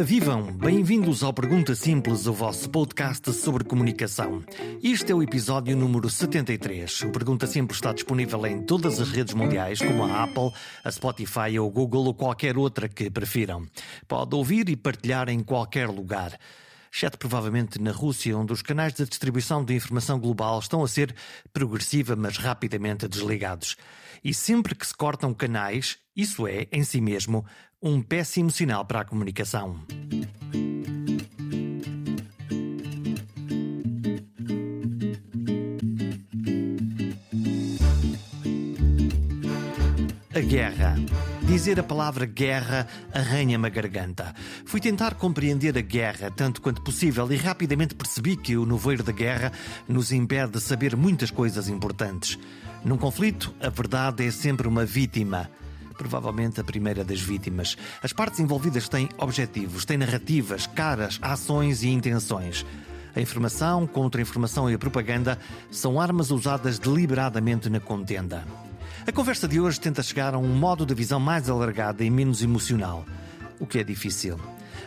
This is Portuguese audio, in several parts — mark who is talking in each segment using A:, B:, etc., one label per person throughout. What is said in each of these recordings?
A: Ora vivam, bem-vindos ao Pergunta Simples, o vosso podcast sobre comunicação. Este é o episódio número 73. O Pergunta Simples está disponível em todas as redes mundiais, como a Apple, a Spotify ou Google ou qualquer outra que prefiram. Pode ouvir e partilhar em qualquer lugar exceto provavelmente na Rússia, onde os canais de distribuição de informação global estão a ser progressiva, mas rapidamente desligados. E sempre que se cortam canais, isso é, em si mesmo, um péssimo sinal para a comunicação. A guerra. Dizer a palavra guerra arranha-me a garganta. Fui tentar compreender a guerra tanto quanto possível e rapidamente percebi que o nevoeiro da guerra nos impede de saber muitas coisas importantes. Num conflito, a verdade é sempre uma vítima provavelmente a primeira das vítimas. As partes envolvidas têm objetivos, têm narrativas, caras, ações e intenções. A informação, contra-informação e a propaganda são armas usadas deliberadamente na contenda. A conversa de hoje tenta chegar a um modo de visão mais alargada e menos emocional, o que é difícil.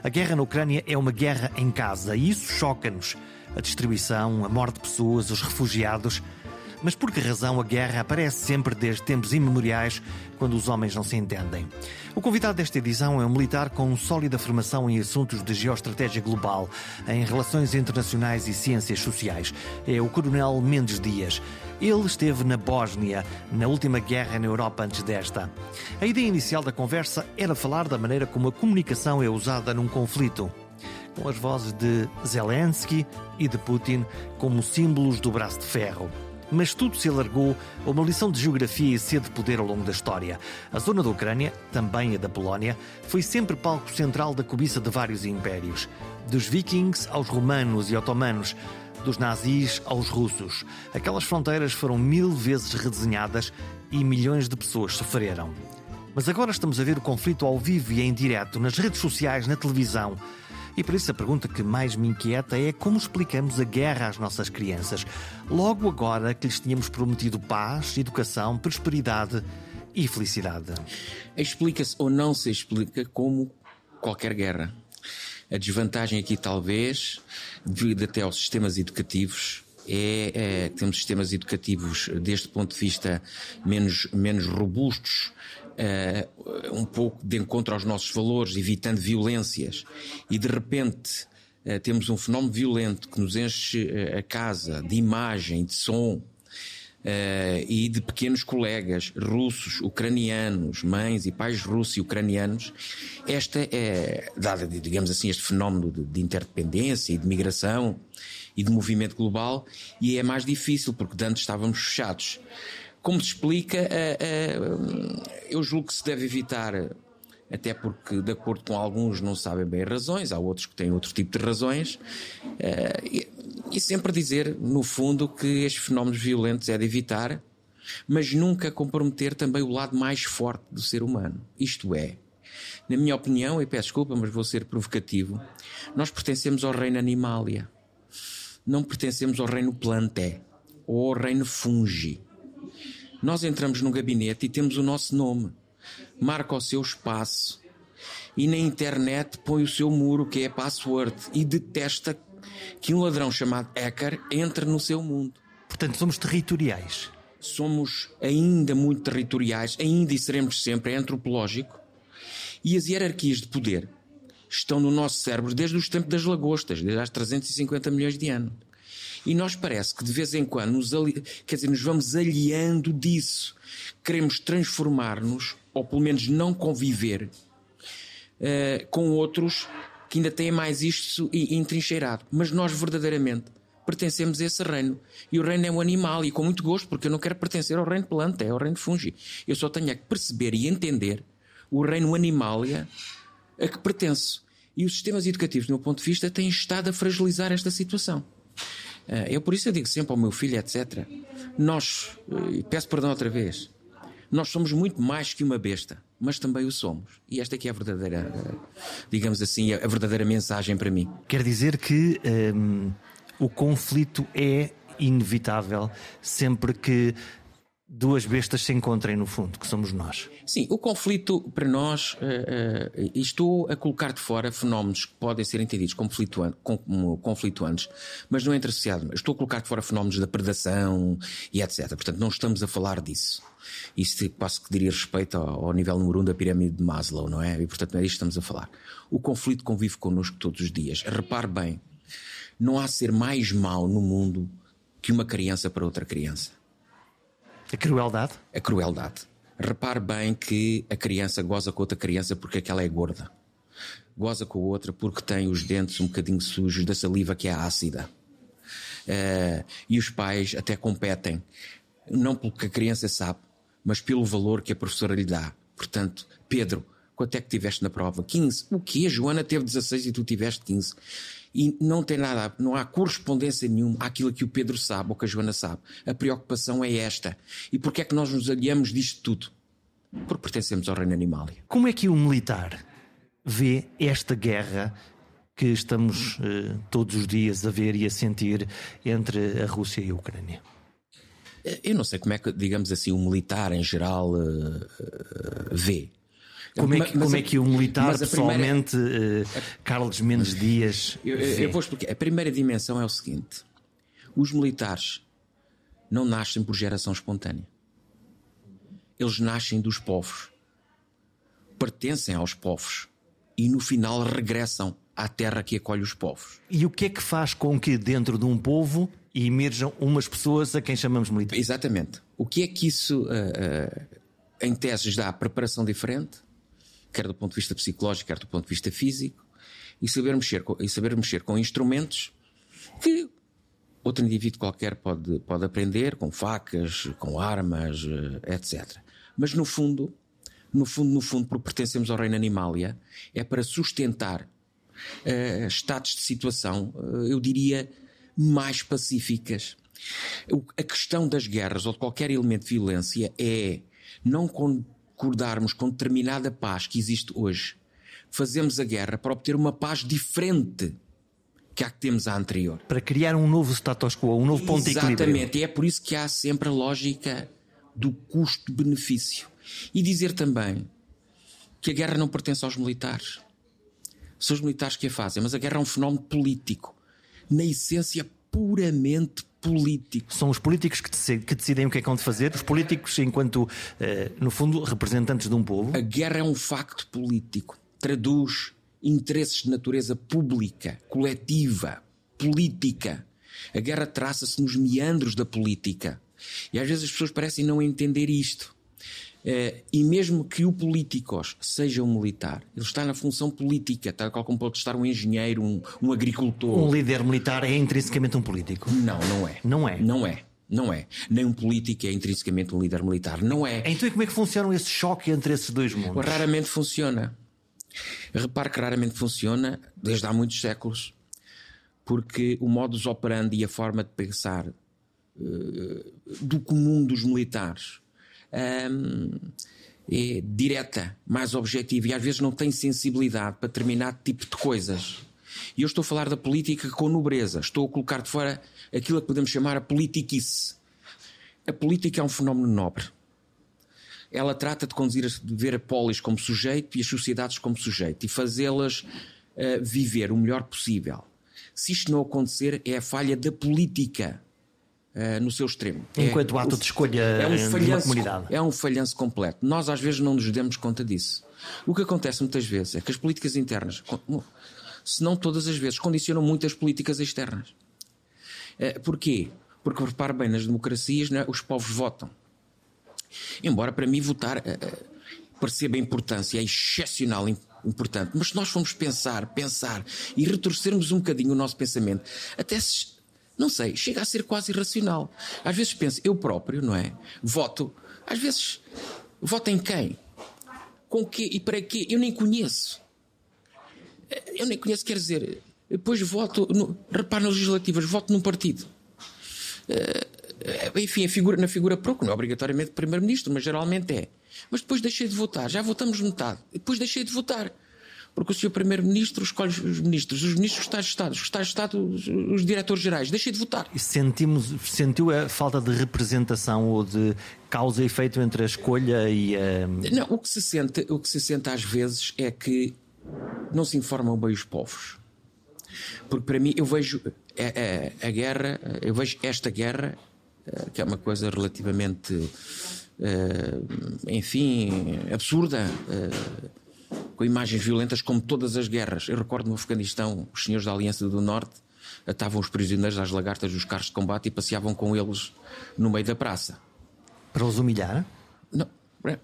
A: A guerra na Ucrânia é uma guerra em casa e isso choca-nos. A destruição, a morte de pessoas, os refugiados. Mas por que razão a guerra aparece sempre desde tempos imemoriais, quando os homens não se entendem? O convidado desta edição é um militar com sólida formação em assuntos de geoestratégia global, em relações internacionais e ciências sociais. É o Coronel Mendes Dias. Ele esteve na Bósnia, na última guerra na Europa antes desta. A ideia inicial da conversa era falar da maneira como a comunicação é usada num conflito com as vozes de Zelensky e de Putin como símbolos do braço de ferro mas tudo se alargou a uma lição de geografia e sede de poder ao longo da história. A zona da Ucrânia, também a da Polónia, foi sempre palco central da cobiça de vários impérios. Dos vikings aos romanos e otomanos, dos nazis aos russos. Aquelas fronteiras foram mil vezes redesenhadas e milhões de pessoas sofreram. Mas agora estamos a ver o conflito ao vivo e em direto, nas redes sociais, na televisão. E por isso a pergunta que mais me inquieta é como explicamos a guerra às nossas crianças, logo agora que lhes tínhamos prometido paz, educação, prosperidade e felicidade.
B: Explica-se ou não se explica como qualquer guerra. A desvantagem aqui, talvez, devido até aos sistemas educativos, é, é temos sistemas educativos, deste ponto de vista, menos, menos robustos uh, um pouco de encontro aos nossos valores, evitando violências, e de repente uh, temos um fenómeno violento que nos enche uh, a casa de imagem, de som, Uh, e de pequenos colegas russos, ucranianos, mães e pais russos e ucranianos, esta é, dada, digamos assim, este fenómeno de, de, interdependência e de migração e de movimento global, e é mais difícil, porque antes estávamos fechados. Como se explica, eh, eh, eu julgo que se deve evitar, até porque, de acordo com alguns, não sabem bem razões, há outros que têm outro tipo de razões, eh, e sempre dizer, no fundo, que estes fenómenos violentos é de evitar, mas nunca comprometer também o lado mais forte do ser humano. Isto é, na minha opinião, e peço desculpa, mas vou ser provocativo, nós pertencemos ao reino animalia. Não pertencemos ao reino planté ou ao reino fungi. Nós entramos no gabinete e temos o nosso nome, marca o seu espaço e na internet põe o seu muro, que é a password, e detesta que um ladrão chamado hacker entre no seu mundo.
A: Portanto, somos territoriais.
B: Somos ainda muito territoriais, ainda e seremos sempre, é antropológico. E as hierarquias de poder estão no nosso cérebro desde os tempos das lagostas, desde há 350 milhões de anos. E nós parece que de vez em quando nos, ali... quer dizer, nos vamos aliando disso. Queremos transformar-nos, ou pelo menos não conviver, uh, com outros que ainda têm mais isto entrincheirado. Mas nós verdadeiramente pertencemos a esse reino. E o reino é um animal, e com muito gosto, porque eu não quero pertencer ao reino planta, é ao reino fungi. Eu só tenho que perceber e entender o reino animalia a que pertenço. E os sistemas educativos, do meu ponto de vista, têm estado a fragilizar esta situação. Eh, eu por isso eu digo sempre ao meu filho, etc. Nós, eh, e peço perdão outra vez, nós somos muito mais que uma besta, mas também o somos. E esta aqui é a verdadeira, digamos assim, a verdadeira mensagem para mim.
A: Quer dizer que um, o conflito é inevitável sempre que duas bestas se encontrem no fundo, que somos nós.
B: Sim, o conflito para nós, uh, uh, estou a colocar de fora fenómenos que podem ser entendidos como, como conflituantes, mas não é associado. Estou a colocar de fora fenómenos da predação e etc. Portanto, não estamos a falar disso. Isso quase que diria respeito ao, ao, nível número um da pirâmide de Maslow, não é? E portanto, não é disto que estamos a falar. O conflito convive connosco todos os dias. Repare bem, não há ser mais mau no mundo que uma criança para outra criança.
A: A crueldade?
B: A crueldade. Repare bem que a criança goza com outra criança porque aquela é gorda. Goza com a outra porque tem os dentes um bocadinho sujos da saliva que é ácida. Uh, e os pais até competem, não pelo que a criança sabe, mas pelo valor que a professora lhe dá. Portanto, Pedro, quanto é que tiveste na prova? 15. O quê? A Joana teve 16 e tu tiveste 15 e não tem nada, não há correspondência nenhuma àquilo que o Pedro sabe ou que a Joana sabe. A preocupação é esta. E porquê é que nós nos aliamos disto tudo? Porque pertencemos ao reino animal.
A: Como é que o militar vê esta guerra que estamos eh, todos os dias a ver e a sentir entre a Rússia e a Ucrânia?
B: Eu não sei como é que, digamos assim, o militar em geral uh, uh, vê.
A: Como é que, mas, como é que o militar pessoalmente, primeira... Carlos Mendes Dias.
B: Eu, eu, vou explicar. A primeira dimensão é o seguinte: os militares não nascem por geração espontânea. Eles nascem dos povos, pertencem aos povos e no final regressam à terra que acolhe os povos.
A: E o que é que faz com que dentro de um povo emerjam umas pessoas a quem chamamos militares?
B: Exatamente. O que é que isso, uh, uh, em teses, dá preparação diferente? quer do ponto de vista psicológico, quer do ponto de vista físico, e saber mexer com, e saber mexer com instrumentos que outro indivíduo qualquer pode, pode aprender, com facas, com armas, eh, etc. Mas no fundo, no fundo, no fundo, porque pertencemos ao reino animalia, é para sustentar uh, estados de situação, uh, eu diria, mais pacíficas. A questão das guerras ou de qualquer elemento de violência é não con concordarmos com determinada paz que existe hoje, fazemos a guerra para obter uma paz diferente que a que temos a anterior.
A: Para criar um novo status quo, um novo ponto
B: de equilíbrio. Exatamente, e é por isso que há sempre a lógica do custo-benefício. E dizer também que a guerra não pertence aos militares. São os militares que a fazem, mas a guerra é um fenómeno político. Na essência, puramente político.
A: São os políticos que decidem, que decidem o que é que vão de fazer, os políticos, enquanto, eh, no fundo, representantes de um povo.
B: A guerra é um facto político. Traduz interesses de natureza pública, coletiva, política. A guerra traça-se nos meandros da política. E às vezes as pessoas parecem não entender isto. Uh, e mesmo que o políticos seja um militar, ele está na função política, tal qual como pode estar um engenheiro, um, um agricultor.
A: Um líder militar é intrinsecamente um político?
B: Não, não é.
A: Não é?
B: Não é. Não é. Nem um político é intrinsecamente um líder militar. Não é.
A: Então, e como é que funciona esse choque entre esses dois mundos?
B: Raramente funciona. Repare que raramente funciona desde há muitos séculos. Porque o modus operandi e a forma de pensar uh, do comum dos militares é direta, mais objetiva e às vezes não tem sensibilidade para determinado tipo de coisas. E eu estou a falar da política com nobreza, estou a colocar de fora aquilo que podemos chamar a politiquice. A política é um fenómeno nobre. Ela trata de conduzir, de ver a polis como sujeito e as sociedades como sujeito e fazê-las uh, viver o melhor possível. Se isto não acontecer, é a falha da política Uh, no seu extremo.
A: Enquanto é, ato de escolha é um falhanço, comunidade.
B: É um falhanço completo. Nós às vezes não nos demos conta disso. O que acontece muitas vezes é que as políticas internas, se não todas as vezes, condicionam muitas políticas externas. Uh, porquê? Porque, repare bem, nas democracias né, os povos votam. Embora para mim votar uh, perceba a importância, é excepcional importante. Mas se nós formos pensar, pensar e retorcermos um bocadinho o nosso pensamento, até se não sei, chega a ser quase irracional. Às vezes penso, eu próprio, não é? Voto. Às vezes, voto em quem? Com quê e para quê? Eu nem conheço. Eu nem conheço, quer dizer, depois voto, no, repare nas legislativas, voto num partido. Uh, enfim, figura, na figura própria, não é obrigatoriamente primeiro-ministro, mas geralmente é. Mas depois deixei de votar, já votamos metade. Depois deixei de votar. Porque o senhor Primeiro-Ministro escolhe os ministros, os ministros os Estados de Estado, os Estados de Estado, os, os diretores-gerais. Deixei de votar.
A: E sentimos, sentiu a falta de representação ou de causa e efeito entre a escolha e a.
B: Não, o que se sente, o que se sente às vezes é que não se informam bem os povos. Porque para mim, eu vejo a, a, a guerra, eu vejo esta guerra, eh, que é uma coisa relativamente, uh, enfim, absurda, uh, com imagens violentas, como todas as guerras. Eu recordo no Afeganistão, os senhores da Aliança do Norte atavam os prisioneiros às lagartas dos carros de combate e passeavam com eles no meio da praça.
A: Para os humilhar?
B: Não,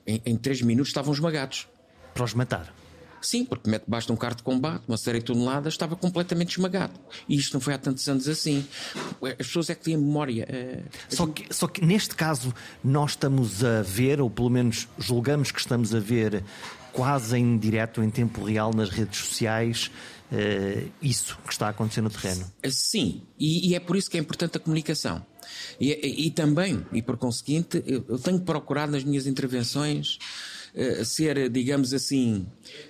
B: em, em três minutos estavam esmagados.
A: Para os matar?
B: Sim, porque mete debaixo de um carro de combate, uma série de toneladas, estava completamente esmagado. E isto não foi há tantos anos assim. As pessoas é que têm memória. Uh,
A: só, que, só que neste caso nós estamos a ver, ou pelo menos julgamos que estamos a ver, quase em direto, em tempo real, nas redes sociais, uh, isso que está a acontecer no terreno.
B: Sim, e, e é por isso que é importante a comunicação. E, e, também, e por conseguinte, eu tenho procurado nas minhas intervenções eh, ser, digamos assim,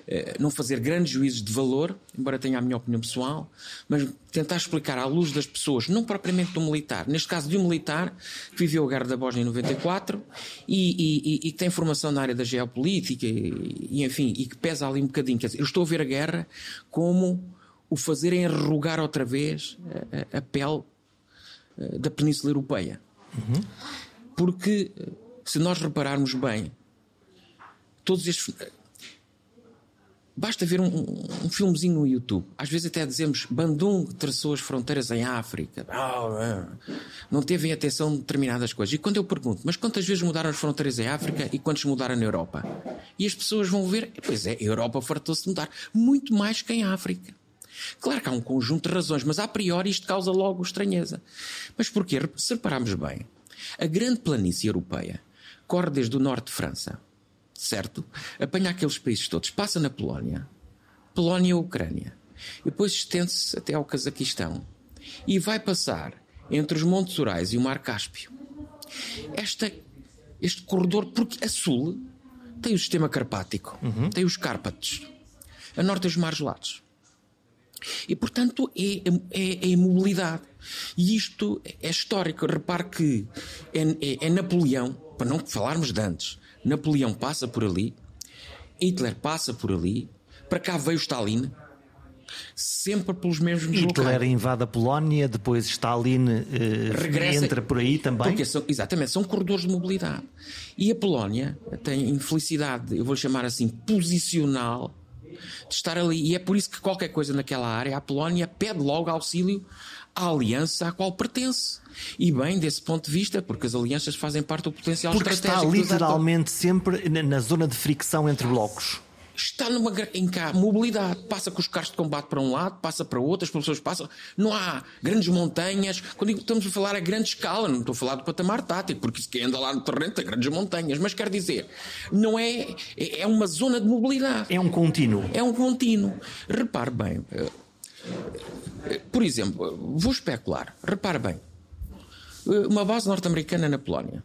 B: eh, não fazer grandes juízos de valor, embora tenha a minha opinião pessoal, mas tentar explicar à luz das pessoas, não propriamente do militar, neste caso de um militar que viveu a Guerra da Bósnia em 94 e, e, e que tem formação na área da geopolítica e, e, enfim, e que pesa ali um bocadinho. Quer dizer, eu estou a ver a guerra como o fazer enrugar outra vez a, a pele eh, da Península Europeia. Uhum. Porque se nós repararmos bem, todos estes. Basta ver um, um, filmezinho no YouTube. Às vezes até dizemos Bandung traçou as fronteiras em África. Oh, não teve em atenção determinadas coisas. E quando eu pergunto, mas quantas vezes mudaram as fronteiras em África e quantas mudaram na Europa? E as pessoas vão ver, pois é, a Europa fartou-se de mudar. Muito mais que em África. Claro que há um conjunto de razões, mas a priori isto causa logo estranheza. Mas porquê? Se repararmos bem, a grande planície europeia corre desde o norte de França certo? Apanha aqueles países todos, passa na Polónia, Polónia e Ucrânia, e depois estende-se até ao Cazaquistão e vai passar entre os Montes Urais e o Mar Cáspio. Esta, este corredor, porque a sul tem o sistema carpático, uhum. tem os Cárpatos, a norte os mares gelados. E, portanto, é, é, é imobilidade. E isto é histórico. Repare que é, é, é Napoleão, para não falarmos de antes, Napoleão passa por ali, Hitler passa por ali, para cá veio Stalin, sempre pelos mesmos
A: Hitler locais. invade a Polónia, depois Stalin eh, Regressa, entra por aí também.
B: Porque são, exatamente, são corredores de mobilidade. E a Polónia tem infelicidade, eu vou chamar assim, posicional, de estar ali. E é por isso que qualquer coisa naquela área, a Polónia pede logo auxílio à aliança à qual pertence. E bem, desse ponto de vista, porque as alianças fazem parte do potencial
A: porque
B: estratégico.
A: Porque está literalmente sempre na zona de fricção entre blocos
B: está numa em cá mobilidade, passa com os carros de combate para um lado, passa para outro, as pessoas passam, não há grandes montanhas. Quando estamos a falar a grande escala, não estou a falar do patamar tático, porque quem anda lá no terreno tem grandes montanhas, mas quer dizer, não é é uma zona de mobilidade.
A: É um contínuo.
B: É um contínuo. Repare bem, eh, por exemplo, vou especular. Repare bem. Uma base norte-americana na Polónia.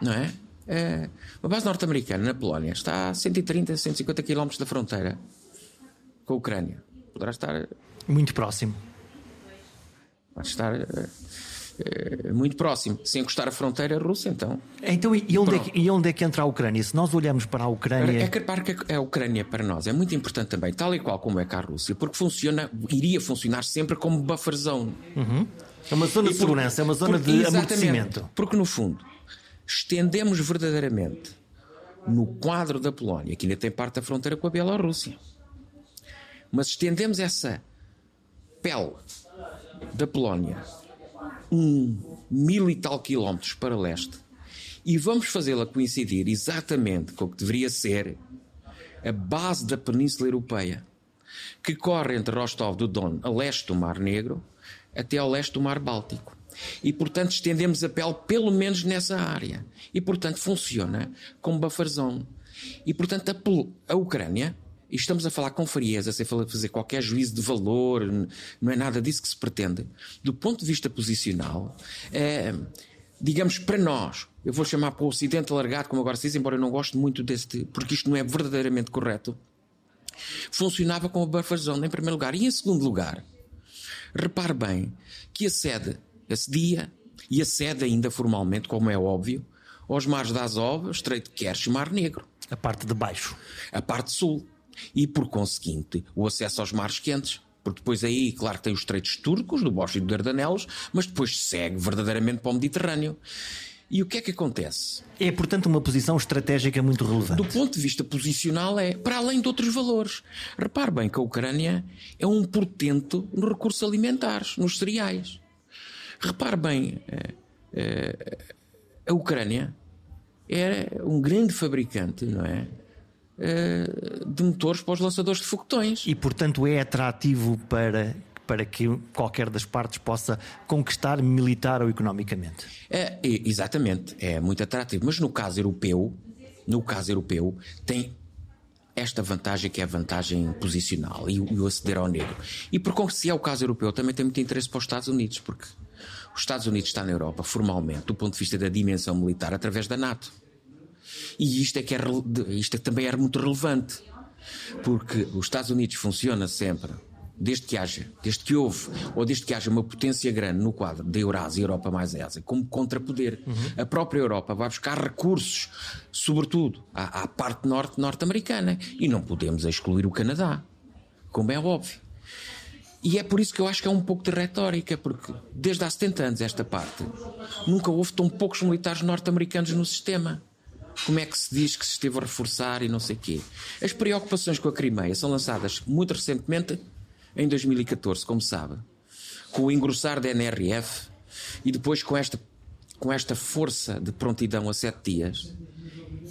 B: Não é? é uma base norte-americana na Polónia está a 130, 150 km da fronteira com a Ucrânia. Poderá estar.
A: Muito próximo.
B: Pode estar é, muito próximo. Se encostar a fronteira russa, então.
A: Então, e onde, é que, e onde é que entra a Ucrânia? Se nós olhamos para a Ucrânia.
B: É, é que a Ucrânia para nós é muito importante também, tal e qual como é cá a Rússia, porque funciona, iria funcionar sempre como buffer zone.
A: Uhum. É uma zona de segurança, é uma zona por, de amortecimento.
B: Porque no fundo, estendemos verdadeiramente no quadro da Polónia, que ainda tem parte da fronteira com a Bielorrússia, mas estendemos essa pele da Polónia um mil e tal quilómetros para leste e vamos fazê-la coincidir exatamente com o que deveria ser a base da Península Europeia, que corre entre Rostov do Don, a leste do Mar Negro, até ao leste do Mar Báltico. E, portanto, estendemos a pele pelo menos nessa área. E, portanto, funciona como buffer zone. E, portanto, a, a Ucrânia e estamos a falar com frieza, sem fazer qualquer juízo de valor, não é nada disso que se pretende. Do ponto de vista posicional, é, digamos, para nós, eu vou chamar para o Ocidente alargado, como agora se diz, embora eu não goste muito deste, porque isto não é verdadeiramente correto. funcionava com a buffer zone em primeiro lugar. E em segundo lugar, repare bem que acede, acedia e acede ainda formalmente, como é óbvio, aos mares da Azov, Estreito de Kerch e Mar Negro.
A: A parte de baixo.
B: A parte sul. E, por conseguinte, o acesso aos mares quentes. Porque depois aí, claro, tem os estreitos turcos, do Bósforo e do Dardanelos, mas depois segue verdadeiramente para o Mediterrâneo. E o que é que acontece?
A: É, portanto, uma posição estratégica muito relevante.
B: Do ponto de vista posicional, é para além de outros valores. Repare bem que a Ucrânia é um portento nos recursos alimentares, nos cereais. Repare bem, é, é, a Ucrânia é um grande fabricante, não é? É? De motores para os lançadores de foguetões.
A: E, portanto, é atrativo para para que qualquer das partes possa conquistar militar ou economicamente.
B: É, exatamente, é muito atrativo. Mas no caso europeu, no caso europeu, tem esta vantagem que é a vantagem posicional e o aceder ao negro. E por se é o caso europeu, também tem muito interesse para os Estados Unidos, porque os Estados Unidos está na Europa formalmente, do ponto de vista da dimensão militar, através da NATO. E isto é que é, isto é que também é muito relevante, porque os Estados Unidos funciona sempre desde que haja, desde que houve, ou desde que haja uma potência grande no quadro da Eurásia, Europa mais Ásia, como contrapoder. Uhum. A própria Europa vai buscar recursos, sobretudo à, à parte norte norte-americana. E não podemos excluir o Canadá, como é óbvio. E é por isso que eu acho que é um pouco de retórica, porque desde há 70 anos esta parte nunca houve tão poucos militares norte-americanos no sistema. Como é que se diz que se esteve a reforçar e não sei quê? As preocupações com a Crimeia são lançadas muito recentemente em 2014, como sabe, com o engrossar da NRF e depois com esta, com esta força de prontidão a sete dias.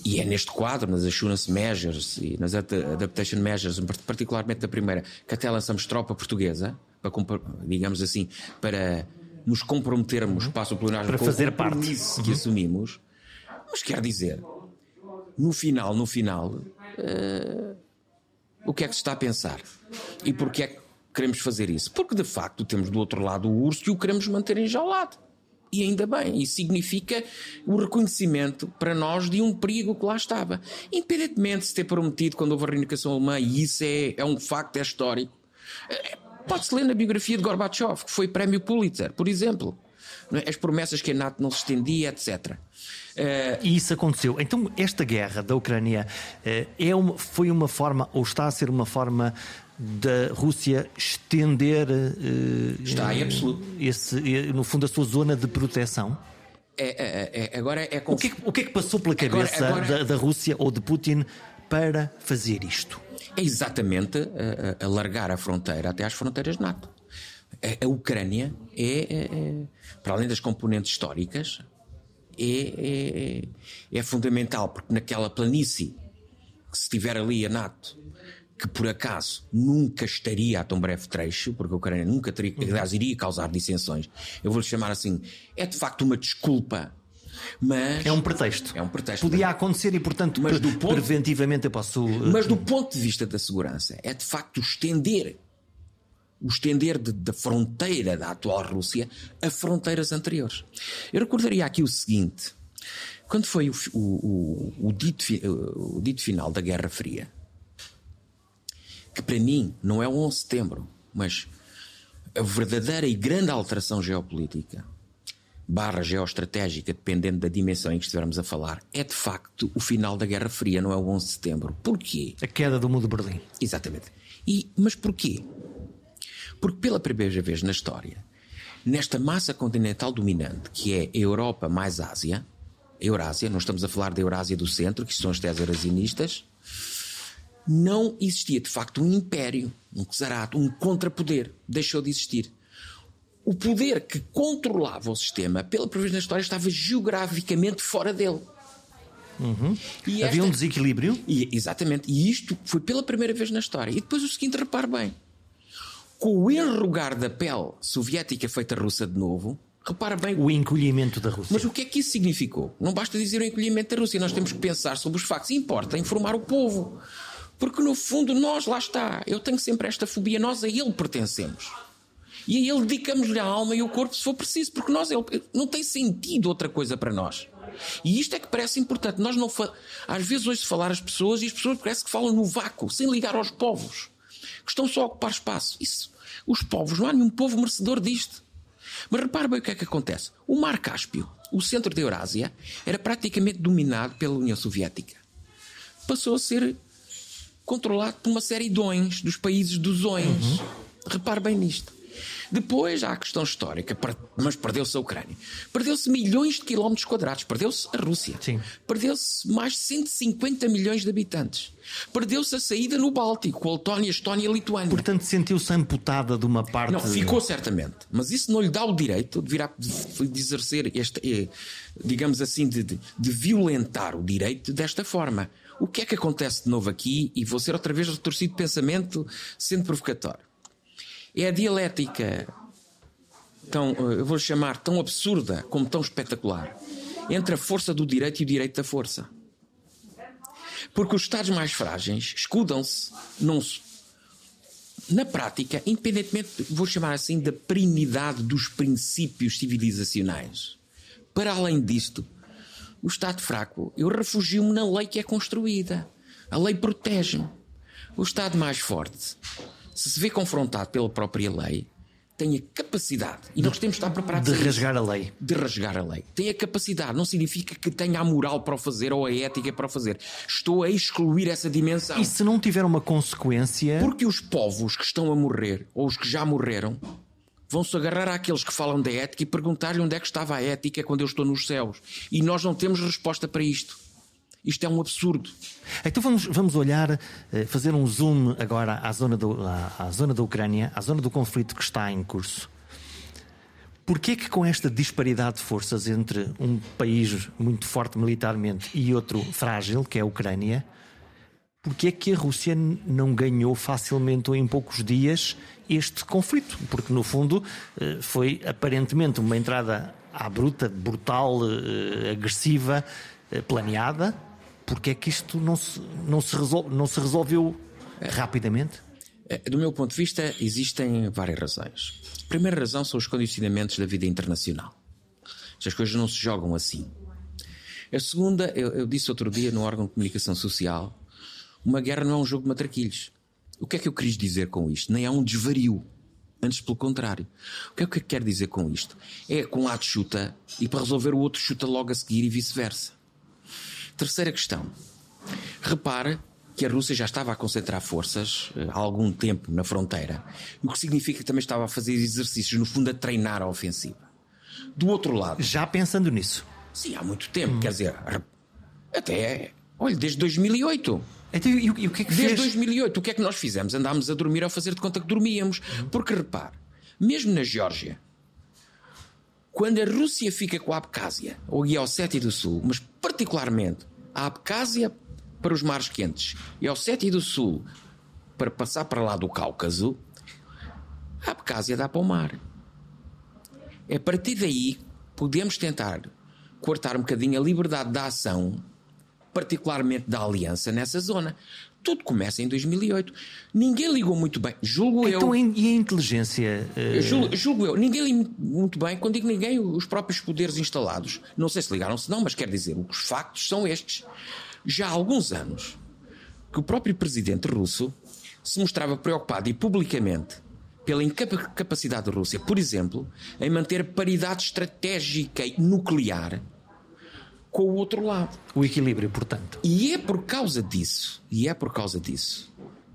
B: E é neste quadro, nas Assurance Measures e nas Adaptation Measures, particularmente da primeira, que até lançamos tropa portuguesa, para, digamos assim, para nos comprometermos, uhum. passo o plenário,
A: para fazer parte
B: que uhum. assumimos. Mas quer dizer, no final, no final, uh, o que é que se está a pensar? E porquê é que queremos fazer isso? Porque de facto temos do outro lado o urso e o queremos manter enjaulado. E ainda bem, isso significa o reconhecimento para nós de um perigo que lá estava. Independentemente de se ter prometido quando houve a reunificação alemã, e isso é, é um facto, é histórico. É, pode-se ler na biografia de Gorbachev, que foi prémio Pulitzer, por exemplo. É? As promessas que a NATO não se estendia, etc.
A: Uh, e isso aconteceu. Então, esta guerra da Ucrânia uh, é uma, foi uma forma, ou está a ser uma forma da Rússia estender uh,
B: está em absoluto.
A: esse, no fundo a sua zona de proteção?
B: É, é, é, agora é
A: o, que é que, o que é que passou pela cabeça agora, agora... Da, da, Rússia ou de Putin para fazer isto?
B: É exatamente alargar a fronteira até às fronteiras NATO. A, a Ucrânia é, é, é, para além das componentes históricas é, é, é fundamental porque naquela planície que se tiver ali a NATO que por acaso nunca estaria a tão breve trecho, porque a Ucrânia nunca teria, uhum. aliás, iria causar dissensões. Eu vou-lhe chamar assim, é de facto uma desculpa. Mas
A: é um pretexto.
B: É um pretexto.
A: Podia acontecer e, portanto, mas do ponto, preventivamente eu posso.
B: Mas do ponto de vista da segurança, é de facto estender o estender de, da fronteira da atual Rússia a fronteiras anteriores. Eu recordaria aqui o seguinte: quando foi o, o, o, o dito, o dito final da Guerra Fria, que para mim não é o 11 de setembro, mas a verdadeira e grande alteração geopolítica barra geoestratégica, dependendo da dimensão em que estivermos a falar, é de facto o final da Guerra Fria, não é o 11 de setembro. Porquê?
A: A queda do mundo de Berlim.
B: Exatamente. E, mas porquê? Porque pela primeira vez na história, nesta massa continental dominante, que é a Europa mais Ásia, Eurásia, não estamos a falar da Eurásia do centro, que são as teses eurasianistas, não existia de facto um império, um czarato, um contrapoder. Deixou de existir. O poder que controlava o sistema, pela primeira vez na história, estava geograficamente fora dele.
A: Uhum. Esta... Havia um desequilíbrio?
B: E, exatamente. E isto foi pela primeira vez na história. E depois o seguinte, repare bem. Com o enrugar da pele soviética feita russa de novo, repara bem.
A: O encolhimento da Rússia.
B: Mas o que é que isso significou? Não basta dizer o encolhimento da Rússia, nós temos que pensar sobre os factos. Importa informar o povo. Porque no fundo nós, lá está, eu tenho sempre esta fobia, nós a ele pertencemos. E a ele dedicamos-lhe a alma e o corpo se for preciso, porque nós, ele, não tem sentido outra coisa para nós. E isto é que parece importante. Nós não fa... Às vezes hoje falar as pessoas e as pessoas parece que falam no vácuo, sem ligar aos povos, estão só a ocupar espaço. Isso, os povos, não há nenhum povo merecedor disto. Mas repare bem o que é que acontece. O Mar Cáspio, o centro da Eurásia, era praticamente dominado pela União Soviética. Passou a ser controlado por uma série de dões, dos países dos. Uhum. Repare bem nisto. Depois há a questão histórica, mas perdeu-se a Ucrânia. Perdeu-se milhões de quilómetros quadrados. Perdeu-se a Rússia. Perdeu-se mais de 150 milhões de habitantes. Perdeu-se a saída no Báltico, com a Letónia, a Estónia e a Lituânia.
A: Portanto, sentiu-se amputada de uma parte.
B: Não, ficou certamente. Mas isso não lhe dá o direito de vir a de exercer este, eh, digamos assim, de, de, de violentar o direito desta forma. O que é que acontece de novo aqui? E vou ser outra vez retorcido de pensamento, sendo provocatório. É a dialética tão, eh, eu vou chamar, tão absurda como tão espetacular entre a força do direito e o direito da força. Porque os Estados mais frágeis escudam-se na prática, independentemente, vou chamar assim, da perenidade dos princípios civilizacionais. Para além disto, o Estado fraco, eu refugio-me na lei que é construída. A lei protege-me. O Estado mais forte se se vê confrontado pela própria lei, tem a capacidade, e nós temos de estar preparados
A: de rasgar a lei.
B: De rasgar a lei. Tem a capacidade, não significa que tenha a moral para o fazer ou a ética para o fazer. Estou a excluir essa dimensão.
A: E se não tiver uma consequência.
B: Porque os povos que estão a morrer, ou os que já morreram, vão-se agarrar àqueles que falam da ética e perguntar-lhe onde é que estava a ética quando eu estou nos céus. E nós não temos resposta para isto. Isto é um absurdo.
A: Então vamos, vamos olhar, eh, fazer um zoom agora à zona, do, à, à zona da Ucrânia, à zona do conflito que está em curso. Porquê que com esta disparidade de forças entre um país muito forte militarmente e outro frágil, que é a Ucrânia, porquê que a Rússia não ganhou facilmente ou em poucos dias este conflito? Porque no fundo eh, foi aparentemente uma entrada à bruta, brutal, eh, agressiva, planeada, porque é que isto não se, não se, não se resolveu rapidamente?
B: É, do meu ponto de vista, existem várias razões. A primeira razão são os condicionamentos da vida internacional. As coisas não se jogam assim. A segunda, eu, eu, disse outro dia no órgão de comunicação social, uma guerra não é um jogo de matraquilhos. O que é que eu quis dizer com isto? Nem é um desvario. Antes, pelo contrário. O que é que eu quero dizer com isto? É que um lado chuta e para resolver o outro chuta logo a seguir e vice-versa. Terceira questão. Repare que a Rússia já estava a concentrar forças eh, há algum tempo na fronteira, o que significa que também estava a fazer exercícios, no fundo, a treinar a ofensiva. Do outro lado.
A: Já pensando nisso?
B: Sim, há muito tempo. Hum. Quer dizer, até. Olha, desde 2008.
A: Então, e, o que é que
B: Desde
A: fez?
B: 2008, o que é que nós fizemos? Andámos a dormir ao fazer de conta que dormíamos. Hum. Porque repare, mesmo na Geórgia, quando a Rússia fica com a Abcásia, ou a Ossétia do Sul, mas particularmente a Abcásia para os mares quentes e ao Sete do Sul para passar para lá do Cáucaso, a Abcásia dá para o mar. É a partir daí podemos tentar cortar um bocadinho a liberdade da ação, particularmente da aliança nessa zona. Tudo começa em 2008. Ninguém ligou muito bem, julgo
A: então,
B: eu.
A: E a inteligência?
B: Uh... Julgo, julgo, eu. Ninguém ligou muito bem. Quando digo ninguém, os próprios poderes instalados. Não sei se ligaram-se, não, mas quer dizer, os factos são estes. Já há alguns anos que o próprio presidente russo se mostrava preocupado e publicamente pela incapacidade da Rússia, por exemplo, em manter paridade estratégica e nuclear com o outro lado.
A: O equilíbrio, portanto.
B: E é por causa disso, e é por causa disso,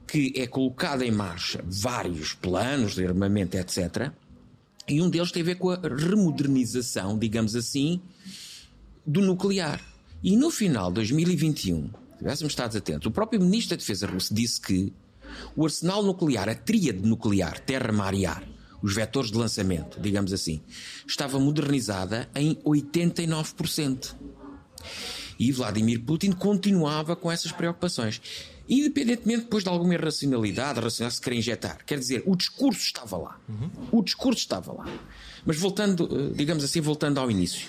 B: que é colocado em marcha vários planos de armamento, etc. E um deles tem a ver com a remodernização, digamos assim, do nuclear. E no final de 2021, se tivéssemos estado atentos, o próprio Ministro da Defesa russo disse que o arsenal nuclear, a tríade nuclear, terra, mar e ar, os vetores de lançamento, digamos assim, estava modernizada em 89%. E Vladimir Putin continuava com essas preocupações. Independentemente depois de alguma irracionalidade, racionalidade se querer injetar. Quer dizer, o discurso estava lá. Uhum. O discurso estava lá. Mas voltando, eh, digamos assim, voltando ao início.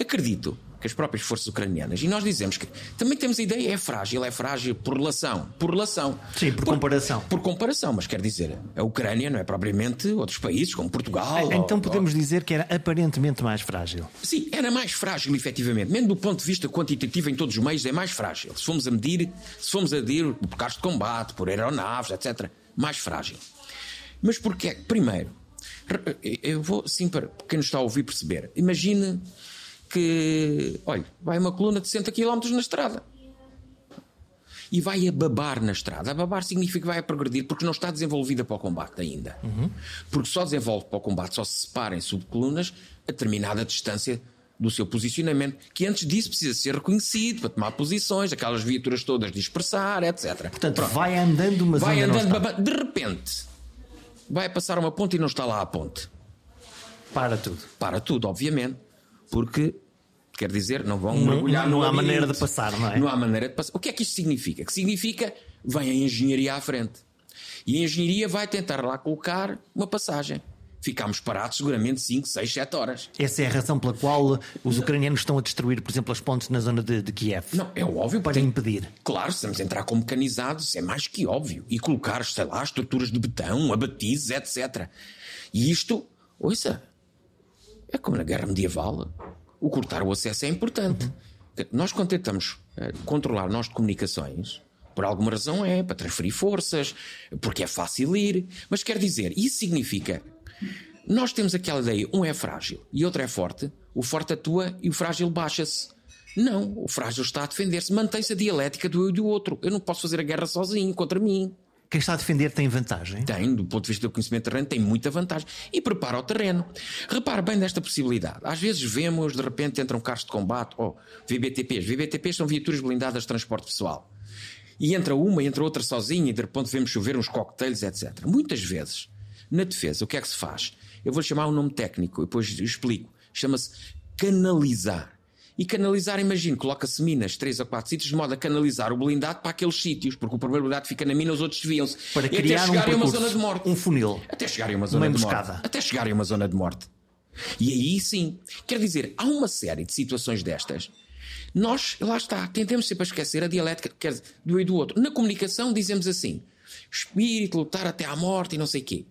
B: Acredito que as próprias forças ucranianas. E nós dizemos que também temos a ideia, é frágil, é frágil por relação. Por relação.
A: Sim, por, por comparação.
B: Por comparação, mas quer dizer, a Ucrânia não é propriamente outros países, como Portugal.
A: Então
B: ou,
A: podemos
B: ou...
A: dizer que era aparentemente mais frágil.
B: Sim, era mais frágil, efetivamente. Mesmo do ponto de vista quantitativo, em todos os meios, é mais frágil. Se formos a medir, se formos a medir por carros de combate, por aeronaves, etc., mais frágil. Mas porquê? Primeiro, eu vou, sim, para quem nos está a ouvir perceber, imagine que, olha, vai uma coluna de 60 km na estrada e vai a babar na estrada. A babar significa que vai a progredir porque não está desenvolvida para o combate ainda. Uhum. Porque só desenvolve para o combate, só se separa em subcolunas a determinada distância do seu posicionamento, que antes disso precisa ser reconhecido para tomar posições, aquelas viaturas todas dispersar, etc.
A: Portanto, Pronto. vai andando, mas
B: vai andando,
A: está.
B: de repente, vai passar uma ponte e não está lá a ponte.
A: Para tudo.
B: Para tudo, obviamente porque quer dizer, não vão
A: não,
B: mergulhar
A: Não há maneira de passar, não é?
B: Não há maneira de passar. O que é que isto significa? Que significa vem a engenharia à frente. E a engenharia vai tentar lá colocar uma passagem. Ficámos parados seguramente 5, 6, 7 horas.
A: Essa é a razão pela qual os ucranianos estão a destruir, por exemplo, as pontes na zona de, de Kiev.
B: Não, é óbvio.
A: Para impedir.
B: Claro, se estamos a entrar com mecanizados, é mais que óbvio. E colocar, sei lá, estruturas de betão, abatizes, etc. E isto, ouça, é como na guerra medieval o cortar o acesso é importante. Nós, quando tentamos uh, controlar nós de comunicações, por alguma razão é para transferir forças, porque é fácil ir, mas quer dizer, isso significa. Nós temos aquela ideia, um é frágil e outro é forte, o forte atua e o frágil baixa-se. Não, o frágil está a defender-se, mantém-se a dialética do eu e do outro. Eu não posso fazer a guerra sozinho contra mim.
A: Quem está a defender tem vantagem?
B: Tem, do ponto de vista do conhecimento terreno, tem muita vantagem. E prepara o terreno. Repara bem nesta possibilidade. Às vezes vemos, de repente, entram carros de combate, ou oh, VBTPs. VBTPs são viaturas blindadas de transporte pessoal. E entra uma, entra outra sozinha, e de repente vemos chover uns coquetéis, etc. Muitas vezes, na defesa, o que é que se faz? Eu vou chamar um nome técnico, depois explico. Chama-se canalizar. E canalizar, imagino, coloca-se minas, três ou quatro sítios, de modo a canalizar o blindado para aqueles sítios, porque o primeiro blindado fica na mina, os outros desviam-se.
A: Para criar até chegarem um a uma zona de morte. Um funil.
B: Até chegarem a uma zona uma de morte. Até chegarem a uma zona de morte. E aí sim, quer dizer, há uma série de situações destas. Nós, lá está, tentamos sempre a esquecer a dialética quer dizer, do e do outro. Na comunicação dizemos assim: espírito, lutar até à morte e não sei o quê.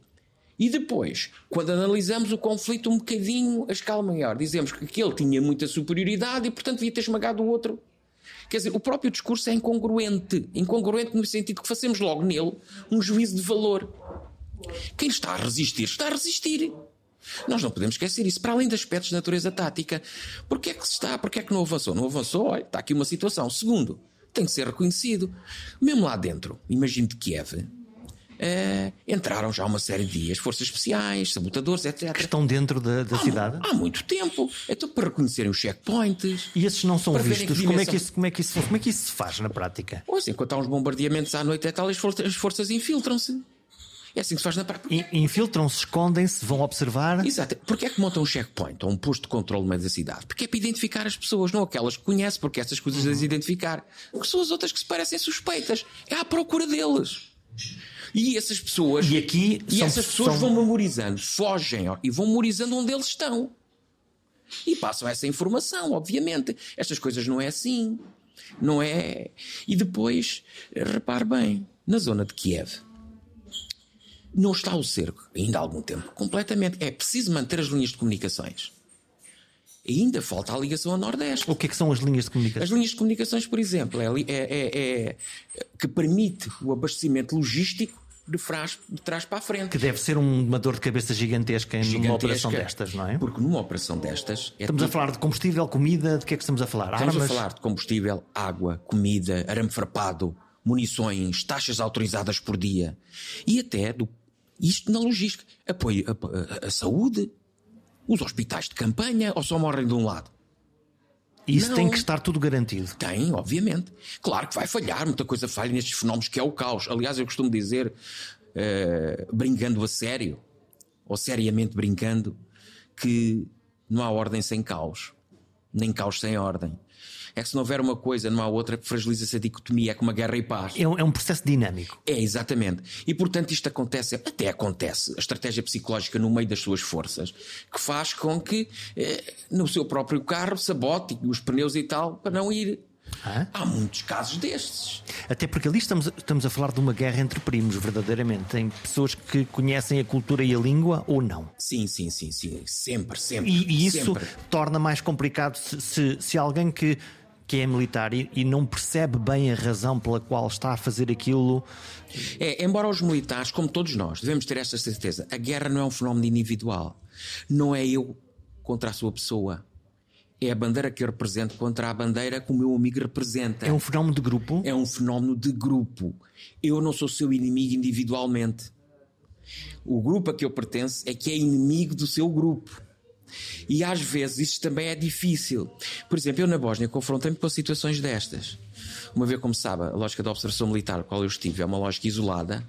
B: E depois, quando analisamos o conflito um bocadinho a escala maior, dizemos que aquele tinha muita superioridade e, portanto, devia ter esmagado o outro. Quer dizer, o próprio discurso é incongruente. Incongruente no sentido que fazemos logo nele um juízo de valor. Quem está a resistir, está a resistir. Nós não podemos esquecer isso, para além de aspectos de natureza tática. Porquê é que se está? Porquê é que não avançou? Não avançou? Olha, está aqui uma situação. Segundo, tem que ser reconhecido. Mesmo lá dentro, imagine de Kiev, Uh, entraram já uma série de dias, forças especiais, sabotadores, etc.
A: Que estão dentro da, da
B: há,
A: cidade?
B: Há muito tempo. Então, para reconhecerem os checkpoints.
A: E esses não são vistos. Como, é que isso, como, é que isso, como é que isso se faz na prática?
B: Pois, enquanto há uns bombardeamentos à noite, é tal, as forças, as forças infiltram-se. É assim que se faz na prática.
A: Infiltram-se, escondem-se, vão observar.
B: Exato. Porquê é que montam um checkpoint ou um posto de controle no meio da cidade? Porque é para identificar as pessoas, não aquelas que conhecem, porque essas coisas uhum. as identificar. Porque são as outras que se parecem suspeitas. É à procura deles. E essas pessoas.
A: E aqui.
B: E
A: são,
B: essas pessoas são... vão memorizando, fogem ó, e vão memorizando onde eles estão. E passam essa informação, obviamente. Estas coisas não é assim. Não é. E depois, repare bem, na zona de Kiev. Não está o cerco, ainda há algum tempo, completamente. É preciso manter as linhas de comunicações. Ainda falta a ligação a Nordeste.
A: O que é que são as linhas de comunicação?
B: As linhas de comunicações, por exemplo, é, é, é, é que permite o abastecimento logístico de, de trás para a frente.
A: Que deve ser uma dor de cabeça gigantesca, gigantesca numa operação destas, não é?
B: Porque numa operação destas.
A: É estamos tudo... a falar de combustível, comida, de que é que estamos a falar?
B: Estamos Armas? a falar de combustível, água, comida, arame farpado, munições, taxas autorizadas por dia e até do, isto na logística. Apoio a, a, a saúde, os hospitais de campanha ou só morrem de um lado?
A: Isso não. tem que estar tudo garantido.
B: Tem, obviamente. Claro que vai falhar, muita coisa falha nestes fenómenos que é o caos. Aliás, eu costumo dizer, uh, brincando a sério, ou seriamente brincando, que não há ordem sem caos. nem caos sem ordem. É que se não houver uma coisa, não há outra, fragiliza-se a dicotomia, é como a guerra e paz.
A: É um, é um, processo dinâmico.
B: É, exatamente. E portanto isto acontece, até acontece, a estratégia psicológica no meio das suas forças, que faz com que eh, no seu próprio carro sabote os pneus e tal, para não ir Hã? Há muitos casos destes.
A: Até porque ali estamos, estamos a falar de uma guerra entre primos, verdadeiramente. Tem pessoas que conhecem a cultura e a língua ou não.
B: Sim, sim, sim, sim. Sempre, sempre.
A: E, e isso
B: sempre.
A: torna mais complicado se, se, se alguém que, que é militar e, e, não percebe bem a razão pela qual está a fazer aquilo.
B: É, embora os militares, como todos nós, devemos ter esta certeza, a guerra não é um fenómeno individual. Não é eu contra a sua pessoa é a bandeira que eu represento contra a bandeira que o meu amigo representa.
A: É um fenómeno de grupo?
B: É um fenómeno de grupo. Eu não sou seu inimigo individualmente. O grupo a que eu pertenço é que é inimigo do seu grupo. E às vezes isto também é difícil. Por exemplo, eu na Bósnia confrontei-me com situações destas. Uma vez, como sabe, a lógica da observação militar, qual eu estive, é uma lógica isolada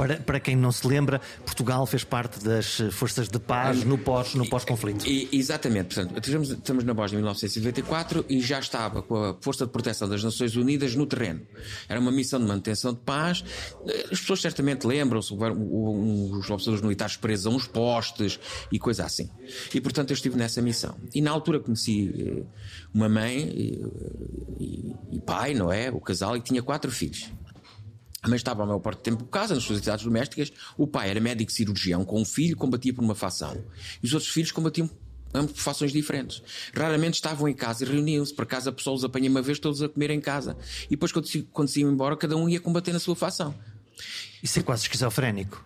A: para, para quem não se lembra, Portugal fez parte das forças de paz no pós-conflito. No pós -conflito.
B: exatamente. Portanto, estamos, estamos na Bósnia em 1994 e já estava com a Força de Proteção das Nações Unidas no terreno. Era uma missão de manutenção de paz. As pessoas certamente lembram-se, os observadores militares presos a uns postes e coisa assim. E, portanto, eu estive nessa missão. E na altura conheci eh, uma mãe e, e, e pai, não é? O casal, e tinha quatro filhos mas estava a maior parte do tempo por casa, nas suas atividades domésticas. O pai era médico cirurgião com um filho, combatia por uma facção. E os outros filhos combatiam ambos por fações diferentes. Raramente estavam em casa e reuniam-se. Por casa a pessoa os apanha uma vez todos a comer em casa. E depois, quando se, quando se iam embora, cada um ia combater na sua facção.
A: Isso é quase esquizofrénico.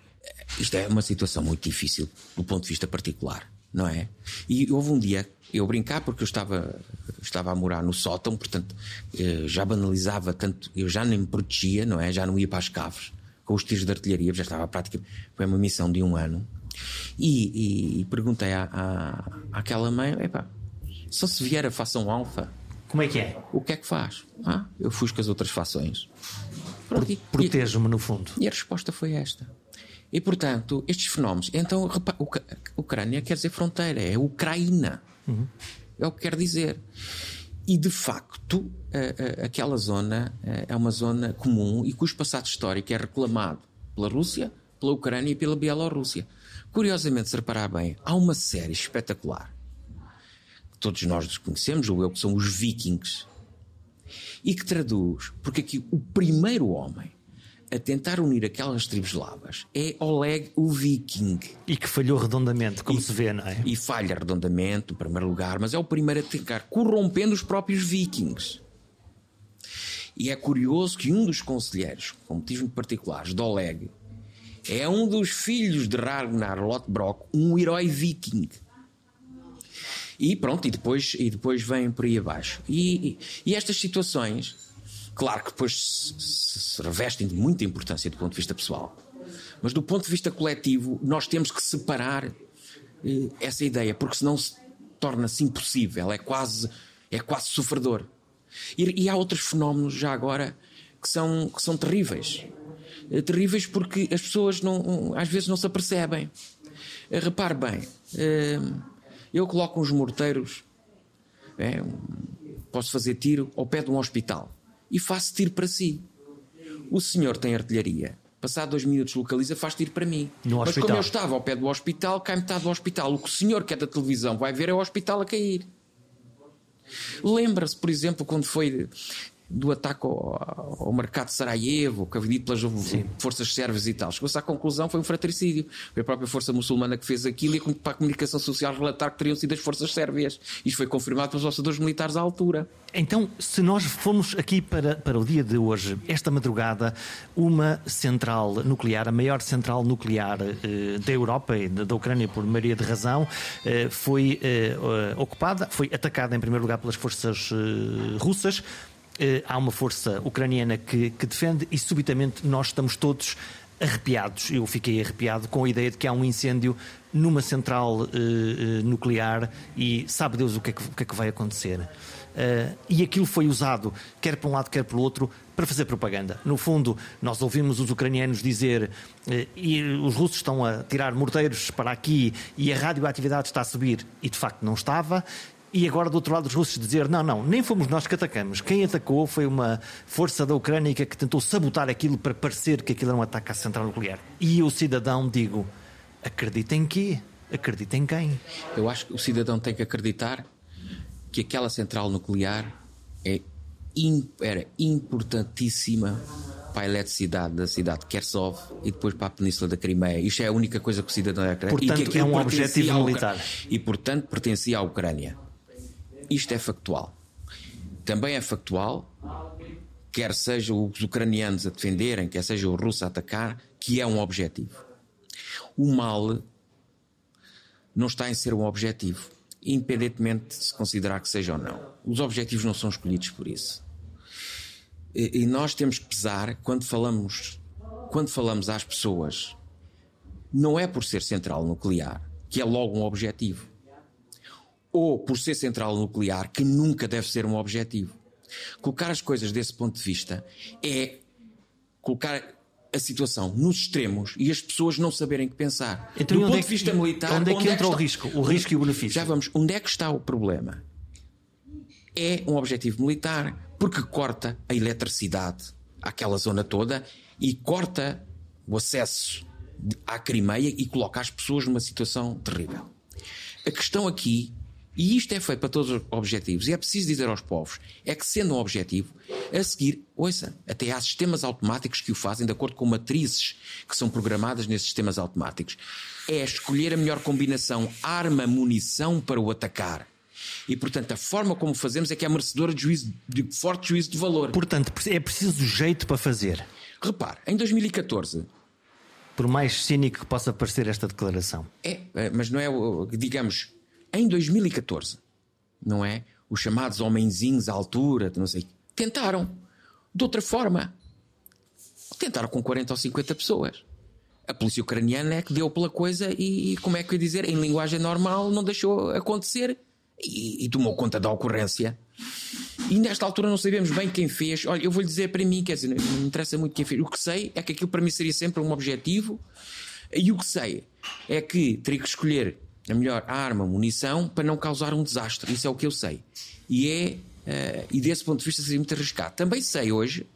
B: Isto é uma situação muito difícil do ponto de vista particular, não é? E houve um dia eu brincar porque eu estava, estava a morar no sótão, portanto eh, já banalizava tanto, eu já nem me protegia, não é? Já não ia para as caves com os tiros de artilharia, já estava praticamente. Foi uma missão de um ano. E, e, e perguntei à, à, àquela mãe: epá, só se vier a fação alfa.
A: Como é que é?
B: O que é que faz? Ah, eu fui com as outras fações.
A: Protejo-me, no fundo.
B: E a resposta foi esta. E portanto, estes fenómenos. Então, Ucrânia quer dizer fronteira, é Ucraína. Uhum. É o que quer dizer. E de facto, aquela zona é uma zona comum e cujo passado histórico é reclamado pela Rússia, pela Ucrânia e pela Bielorrússia. Curiosamente, se reparar bem, há uma série espetacular que todos nós desconhecemos, ou eu, que são os Vikings, e que traduz, porque aqui o primeiro homem a tentar unir aquelas tribos eslavas é Oleg o Viking.
A: E que falhou redondamente, como e, se vê, não é?
B: E falha redondamente, no primeiro lugar, mas é o primeiro a tentar, corrompendo os próprios vikings. E é curioso que um dos conselheiros, com motivos particulares, de Oleg, é um dos filhos de Ragnar Lothbrok, um herói viking. E pronto, e depois, e depois vem por aí abaixo. E, e, e estas situações Claro que depois se revestem de muita importância do ponto de vista pessoal. Mas do ponto de vista coletivo, nós temos que separar eh, essa ideia, porque senão se torna-se impossível, é quase, é quase sofredor. E, e, há outros fenómenos já agora que são, que são terríveis. Eh, terríveis porque as pessoas não, às vezes não se apercebem. Eh, repare bem, eh, eu coloco uns morteiros, é, posso fazer tiro ao pé de um hospital e faço tiro para si. O senhor tem artilharia. Passado dois minutos localiza, faz tiro para mim.
A: No
B: Mas
A: hospital.
B: como eu estava ao pé do hospital, cai metade do hospital. O que o senhor que é da televisão vai ver é o hospital a cair. Lembra-se, por exemplo, quando foi do ataque ao, ao mercado de Sarajevo, que dito pelas Sim. forças sérvias e tal. Chegou-se à conclusão foi um fratricídio. Foi a própria força muçulmana que fez aquilo e para a comunicação social relatar que teriam sido as forças sérvias. Isto foi confirmado pelos observadores militares à altura.
A: Então, se nós formos aqui para, para o dia de hoje, esta madrugada, uma central nuclear, a maior central nuclear eh, da Europa e da Ucrânia, por maioria de razão, eh, foi eh, ocupada, foi atacada em primeiro lugar pelas forças eh, russas há uma força ucraniana que, que defende e subitamente nós estamos todos arrepiados. Eu fiquei arrepiado com a ideia de que há um incêndio numa central uh, uh, nuclear e sabe Deus o que é que, que, é que vai acontecer. Uh, e aquilo foi usado, quer para um lado, quer para o outro, para fazer propaganda. No fundo, nós ouvimos os ucranianos dizer e os russos estão a tirar morteiros para aqui e a radioatividade está a subir, e de facto não estava E agora, do outro lado, os russos dizer: não, não, nem fomos nós que atacamos. Quem atacou foi uma força da Ucrânia que tentou sabotar aquilo para parecer que aquilo era um ataque à central nuclear. E eu, cidadão, digo: acredita em quê? Acredita em quem?
B: Eu acho que o cidadão tem que acreditar que aquela central nuclear é, era importantíssima para a eletricidade da cidade de Kersov e depois para a Península da Crimeia. Isto é a única coisa que o cidadão
A: acredita. Portanto, que é um objetivo militar.
B: E, portanto, pertencia à Ucrânia. Isto é factual. Também é factual, quer sejam os ucranianos a defenderem, quer seja o russo a atacar, que é um objetivo. O mal não está em ser um objetivo, independentemente de se considerar que seja ou não. Os objetivos não são escolhidos por isso. E nós temos que pesar quando falamos, quando falamos às pessoas, não é por ser central nuclear, que é logo um objetivo, ou por ser central nuclear, que nunca deve ser um objetivo. Colocar as coisas desse ponto de vista é colocar a situação nos extremos e as pessoas não saberem que pensar.
A: Então, Do ponto é que, de vista militar, onde é que onde entra é que está, o risco? O risco e o benefício.
B: Já vamos, onde é que está o problema? É um objetivo militar porque corta a eletricidade àquela zona toda e corta o acesso à Crimeia e coloca as pessoas numa situação terrível. A questão aqui, e isto é feito para todos os objetivos, e é preciso dizer aos povos, é que sendo um objetivo, a seguir, ouça, até há sistemas automáticos que o fazem de acordo com matrizes que são programadas nesses sistemas automáticos. É escolher a melhor combinação arma-munição para o atacar. E, portanto, a forma como fazemos é que é merecedora de, juízo, de forte juízo de valor.
A: Portanto, é preciso jeito para fazer.
B: Repare, em 2014.
A: Por mais cínico que possa parecer esta declaração.
B: É, é mas não é, digamos, em 2014, não é? Os chamados homenzinhos à altura, não sei. Tentaram. De outra forma. Tentaram com 40 ou 50 pessoas. A polícia ucraniana é que deu pela coisa e, como é que eu ia dizer, em linguagem normal, não deixou acontecer e, e, tomou conta da ocorrência. E nesta altura não sabemos bem quem fez. Olha, eu vou lhe dizer para mim, quer dizer, não me interessa muito quem fez. O que sei é que aquilo para mim seria sempre um objetivo. E o que sei é que teria que escolher a melhor arma, munição, para não causar um desastre. Isso é o que eu sei. E é. Uh, e desse ponto de vista seria muito arriscado. Também sei hoje,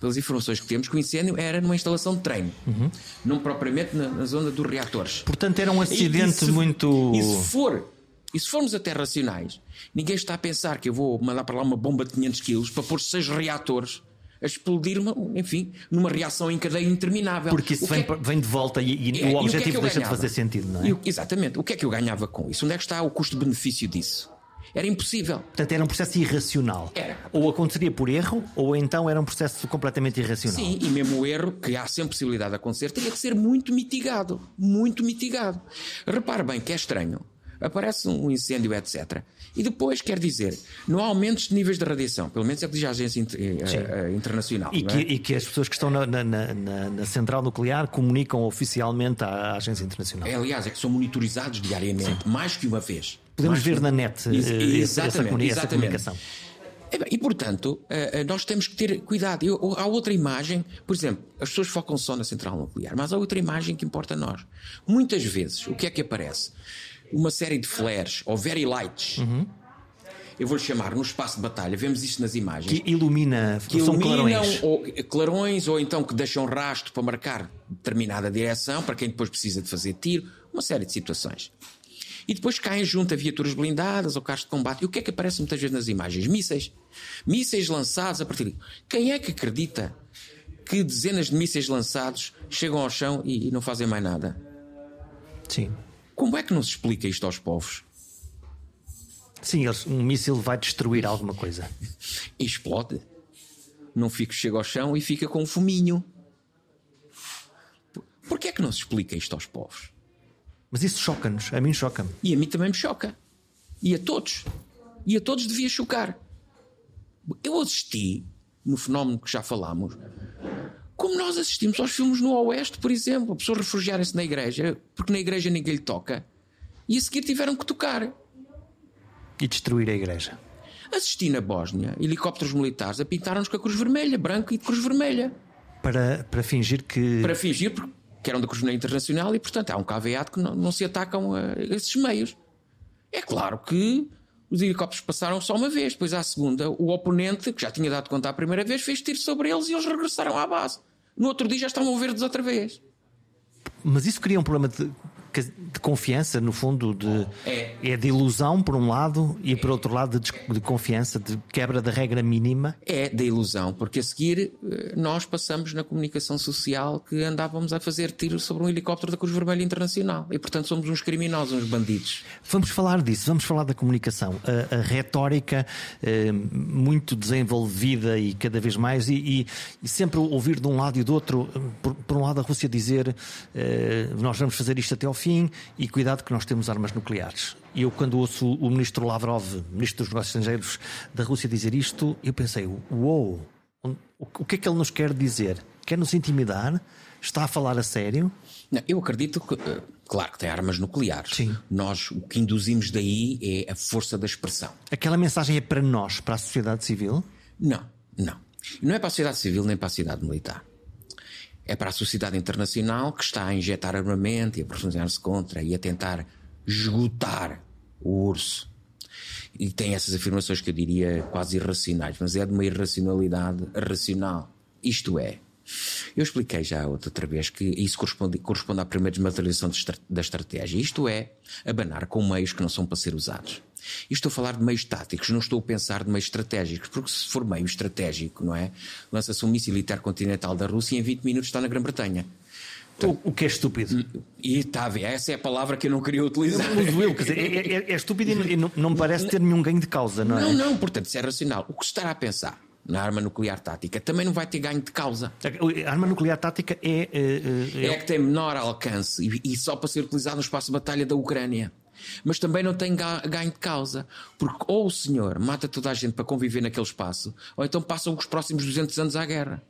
B: pelas informações que temos, que o incêndio era numa instalação de treino, uhum. não propriamente na, na, zona dos reatores.
A: Portanto, era um acidente e, e se, muito.
B: E se for e se formos até racionais, ninguém está a pensar que eu vou mandar para lá uma bomba de 500 quilos para pôr seis reatores a explodir, enfim, numa reação em cadeia interminável.
A: Porque isso vem, é... vem, de volta e, e é, o objetivo e o é deixa ganhava? de fazer sentido, não é?
B: E, exatamente. O que é que eu ganhava com isso? Onde é que está o custo-benefício disso? Era impossível.
A: Portanto, era um processo irracional.
B: Era.
A: Ou aconteceria por erro, ou então era um processo completamente irracional.
B: Sim, e mesmo o erro, que há sempre possibilidade de acontecer, teria que ser muito mitigado. Muito mitigado. Repare bem que é estranho aparece um incêndio, etc. E depois, quer dizer, não há aumentos de níveis de radiação, pelo menos é o que diz a Agência uh, uh, Internacional.
A: E que, é? e que, as pessoas que estão na, na, na, na, central nuclear comunicam oficialmente à Agência Internacional.
B: É, aliás, é que são monitorizados diariamente, Sim. mais que uma vez.
A: Podemos ver na net Ex essa, essa, essa comunicação.
B: E, portanto, nós temos que ter cuidado. Eu, há outra imagem, por exemplo, as pessoas focam só na central nuclear, mas há outra imagem que importa a nós. Muitas vezes, o que é que aparece? Uma série de flares ou very lights. Uhum. Eu vou-lhe chamar no espaço de batalha, vemos isto nas imagens.
A: Que ilumina,
B: que iluminam clarões. Ou, clarões ou então que deixam rastro para marcar determinada direção, para quem depois precisa de fazer tiro, uma série de situações. E depois caem junto a viaturas blindadas ou carros de combate. E o que é que aparece muitas vezes nas imagens? Mísseis. Mísseis lançados a partir de. Quem é que acredita que dezenas de mísseis lançados chegam ao chão e, e não fazem mais nada?
A: Sim.
B: Como é que não se explica isto aos povos?
A: Sim, um míssil vai destruir alguma coisa.
B: E explode. Não fica, chega ao chão e fica com um fuminho. Por que é que não se explica isto aos povos?
A: Mas isso choca-nos, a mim choca-me.
B: E a mim também me choca. E a todos. E a todos devia chocar. Eu assisti, no fenómeno que já falámos, como nós assistimos aos filmes no Oeste, por exemplo, a pessoa refugiarem-se na igreja, porque na igreja ninguém lhe toca, e a seguir tiveram que tocar.
A: E destruir a igreja.
B: Assisti na Bósnia helicópteros militares a pintaram-nos com a cruz vermelha, branca e de cruz vermelha.
A: Para, para fingir que.
B: Para fingir que eram da Cruz Vermelha Internacional e, portanto, há um caveado que não, não se atacam a esses meios. É claro que Os helicópteros passaram só uma vez, depois à segunda, o oponente, que já tinha dado conta a primeira vez, fez tiro sobre eles e eles regressaram à base. No outro dia já estavam verdes outra vez.
A: Mas isso cria um problema de de confiança, no fundo, de, é. é de ilusão, por um lado, e por outro lado, de, de, confiança, de quebra da regra mínima?
B: É de ilusão, porque a seguir eh, nós passamos na comunicação social que andávamos a fazer tiros sobre um helicóptero da Cruz Vermelha Internacional e, portanto, somos uns criminosos, uns bandidos.
A: Vamos falar disso, vamos falar da comunicação. A, a retórica eh, muito desenvolvida e cada vez mais, e, e, e, sempre ouvir de um lado e do outro, por, por um lado, a Rússia dizer eh, nós vamos fazer isto até ao fim e cuidado que nós temos armas nucleares. E eu, quando ouço o ministro Lavrov, ministro dos Negócios Estrangeiros da Rússia, dizer isto, eu pensei: uou, o que é que ele nos quer dizer? Quer nos intimidar? Está a falar a sério?
B: Não, eu acredito que, eh, claro que tem armas nucleares. Sim. Nós, o que induzimos daí é a força da expressão.
A: Aquela mensagem é para nós, para a sociedade civil?
B: Não, não. Não é para a sociedade civil nem para a sociedade militar é para a sociedade internacional que está a injetar armamento e a posicionar-se contra e a tentar esgotar o urso. E tem essas afirmações que eu diria quase irracionais, mas é de uma irracionalidade racional. Isto é, eu expliquei já outra vez que isso corresponde, corresponde à primeira desmaterialização da estratégia. Isto é, abanar com meios que não são para ser usados. E estou a falar de meios táticos, não estou a pensar de meios estratégicos, porque se for meio estratégico, não é? Lança-se um míssil intercontinental da Rússia e em 20 minutos está na Grã-Bretanha.
A: O, o, que é estúpido.
B: E está a ver, essa é a palavra que eu não queria utilizar.
A: Eu, eu, quer dizer, é, é, é estúpido e não, não, me parece ter nenhum ganho de causa, não é?
B: Não, não, portanto, isso é racional. O que se estará a pensar na arma nuclear tática também não vai ter ganho de causa.
A: A arma nuclear tática é.
B: É, é, é que tem menor alcance e, e só para ser utilizada no espaço de batalha da Ucrânia mas também não tem ganho de causa. Porque ou o senhor mata toda a gente para conviver naquele espaço, ou então passam os próximos 200 anos à guerra.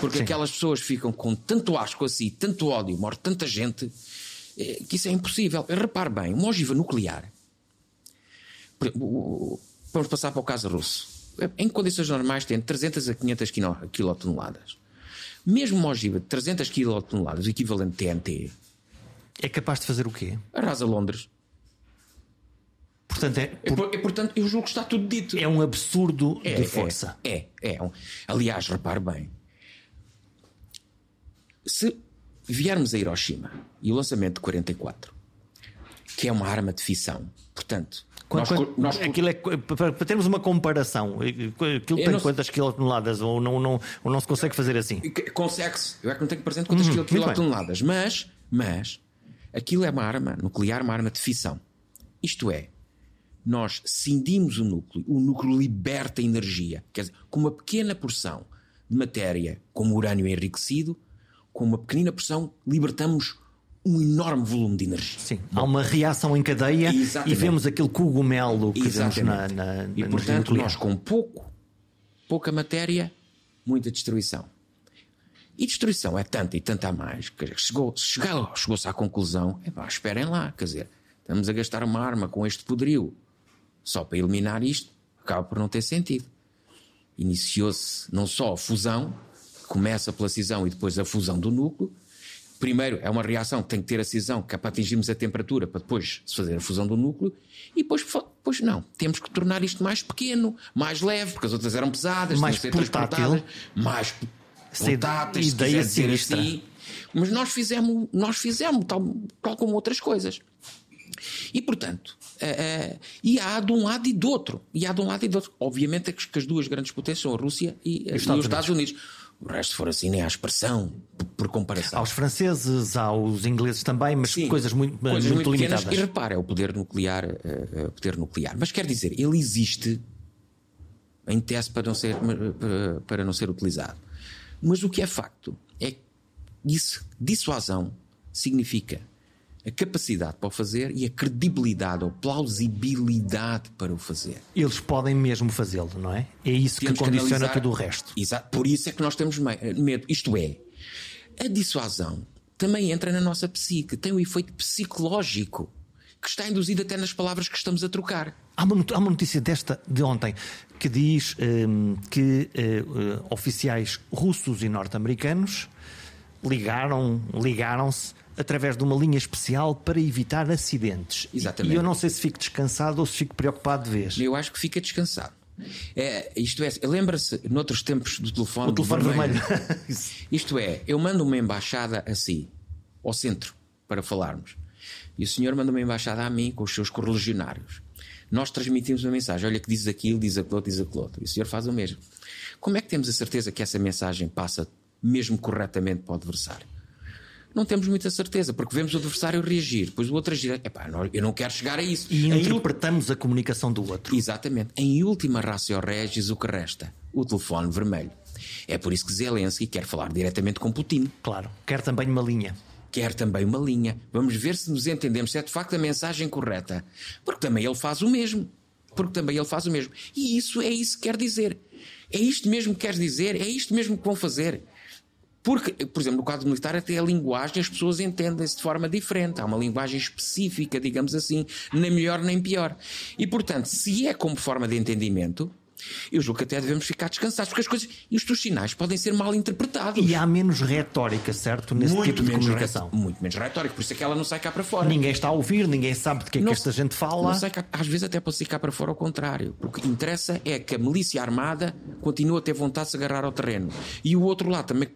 B: Porque Sim. aquelas pessoas ficam com tanto asco assim, tanto ódio, morre tanta gente, eh, que isso é impossível. Repare bem, uma ogiva nuclear. Vamos passar para o caso russo. Em condições normais tem 300 a 500 quilotoneladas. Mesmo uma ogiva de 300 quilotoneladas, o equivalente TNT,
A: é capaz de fazer o quê?
B: Arrasa Londres.
A: Portanto, é,
B: por... é, portanto, eu julgo que está tudo dito.
A: É um absurdo é, de força.
B: É, é. é um... Aliás, repare bem. Se viermos a Hiroshima e o lançamento de 44, que é uma arma de fissão, portanto.
A: Quanto, nós, nós... Aquilo é, para, termos uma comparação, aquilo tem quantas quilotoneladas ou não, não, ou não se consegue fazer assim?
B: Consegue-se. Eu é que não tenho presente quantas hum, quilotoneladas, mas, mas aquilo é uma arma nuclear, uma arma de fissão. Isto é, nós cindimos o núcleo, o núcleo liberta energia. Quer dizer, com uma pequena porção de matéria, como urânio enriquecido, com uma pequenina porção, libertamos um enorme volume de energia.
A: Sim, Bom, há uma reação em cadeia exatamente. e vemos aquele cogumelo que exatamente. vemos na, na,
B: E portanto, nós com pouco, pouca matéria, muita destruição. E destruição é tanta e tanta a mais que chegou, chegou, chegou-se à conclusão: epá, esperem lá, quer dizer, estamos a gastar uma arma com este poderio só para eliminar isto, acaba por não ter sentido. Iniciou-se não só a fusão, começa pela cisão e depois a fusão do núcleo. Primeiro é uma reação que tem que ter a cisão, que é para atingirmos a temperatura, para depois se fazer a fusão do núcleo. E depois, depois não, temos que tornar isto mais pequeno, mais leve, porque as outras eram pesadas,
A: mais portátil,
B: mais portáteis, ideia se dizer assim. Mas nós fizemos, nós fizemos tal, tal como outras coisas. E, portanto, uh, uh, e há de um lado e do outro. E há de um lado e do outro. Obviamente é que, as duas grandes potências são a Rússia e, e, os, Estados, e os Estados Unidos. O resto for assim, nem há expressão, por, comparação.
A: Aos franceses, aos ingleses também, mas Sim, coisas muito, coisas muito, muito limitadas.
B: E repara, é o poder nuclear, uh, poder nuclear. Mas quer dizer, ele existe em teste para não ser, para, para não ser utilizado. Mas o que é facto é que isso, dissuasão significa a capacidade para o fazer e a credibilidade ou plausibilidade para o fazer.
A: Eles podem mesmo fazê-lo, não é? É isso temos que condiciona que tudo o resto.
B: Exato. Por isso é que nós temos medo. Isto é, a dissuasão também entra na nossa psique, tem um efeito psicológico que está induzido até nas palavras que estamos a trocar.
A: Há uma, notícia desta de ontem que diz um, que uh, oficiais russos e norte-americanos ligaram, ligaram-se através de uma linha especial para evitar acidentes.
B: Exatamente.
A: E eu não sei se fico descansado ou se fico preocupado de vez.
B: Eu acho que fica descansado. É, isto é, lembra-se, noutros tempos do telefone,
A: o telefone vermelho.
B: vermelho. isto é, eu mando uma embaixada assim, ao centro, para falarmos. E o senhor manda uma embaixada a mim com os seus correligionários. Nós transmitimos uma mensagem: olha, que diz aquilo, diz aquilo diz aquilo outro. E o senhor faz o mesmo. Como é que temos a certeza que essa mensagem passa mesmo corretamente para o adversário? Não temos muita certeza, porque vemos o adversário reagir, depois o outro agir. Epá, eu não quero chegar a isso.
A: E interpretamos a comunicação do outro.
B: Exatamente. Em última ratio regis, o que resta? O telefone vermelho. É por isso que Zelensky quer falar diretamente com Putin.
A: Claro, quer também uma linha
B: quer também uma linha. Vamos ver se nos entendemos, se é de facto a mensagem correta. Porque também ele faz o mesmo. Porque também ele faz o mesmo. E isso é isso que quer dizer. É isto mesmo que quer dizer, é isto mesmo que vão fazer. Porque, por exemplo, no quadro militar, até a linguagem as pessoas entendem-se de forma diferente. Há uma linguagem específica, digamos assim, nem melhor nem pior. E, portanto, se é como forma de entendimento, eu julgo que até devemos ficar descansados, porque as coisas, isto os sinais podem ser mal interpretados.
A: E há menos retórica, certo? Nesse
B: muito
A: tipo de comunicação.
B: Muito menos retórica, por isso é que ela não sai cá para fora.
A: Ninguém está a ouvir, ninguém sabe de que é que esta gente fala.
B: Cá, às vezes até pode sair cá para fora ao contrário. Porque o que interessa é que a milícia armada continue a ter vontade de se agarrar ao terreno. E o outro lado também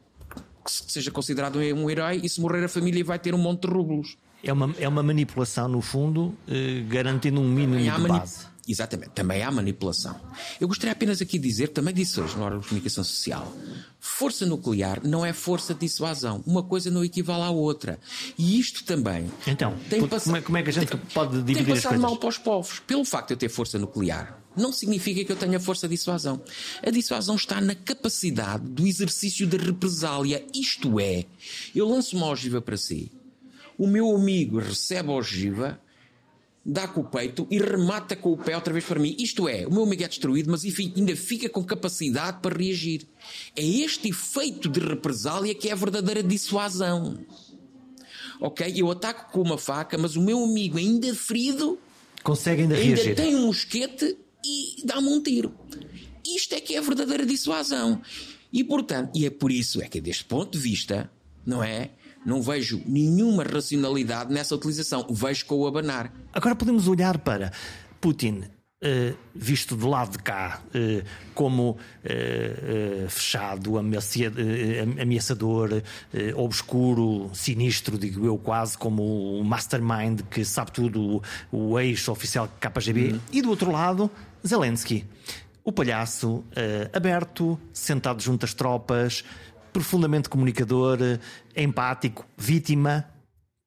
B: que seja considerado um herói e se morrer a família vai ter um monte de rublos.
A: É uma, é uma manipulação, no fundo, eh, garantindo um mínimo de base.
B: Exatamente, também há manipulação. Eu gostaria apenas aqui de dizer, também disse hoje na hora de comunicação social, força nuclear não é força de dissuasão. Uma coisa não equivale à outra. E isto também.
A: Então, tem como, é, como é que a gente tem, pode dividir
B: tem
A: as coisas?
B: mal para os povos. Pelo facto de eu ter força nuclear, não significa que eu tenha força de dissuasão. A dissuasão está na capacidade do exercício da represália. Isto é, eu lanço uma ogiva para si, o meu amigo recebe a ogiva dá com o peito e remata com o pé outra vez para mim. Isto é, o meu amigo é destruído, mas enfim, ainda fica com capacidade para reagir. É este efeito de represália que é a verdadeira dissuasão. Ok? Eu ataco com uma faca, mas o meu amigo ainda ferido
A: consegue ainda,
B: ainda
A: reagir.
B: tem um mosquete e dá-me um tiro. Isto é que é a verdadeira dissuasão. E portanto, e é por isso é que deste ponto de vista, não é? Não vejo nenhuma racionalidade nessa utilização. Vejo com o abanar.
A: Agora podemos olhar para Putin. Uh, visto do lado de cá uh, como uh, fechado, ameaçador, obscuro, sinistro, digo eu, quase como o mastermind que sabe tudo, o ex-oficial KGB, uhum. e do outro lado, Zelensky, o palhaço aberto, sentado junto às tropas, profundamente comunicador, empático, vítima.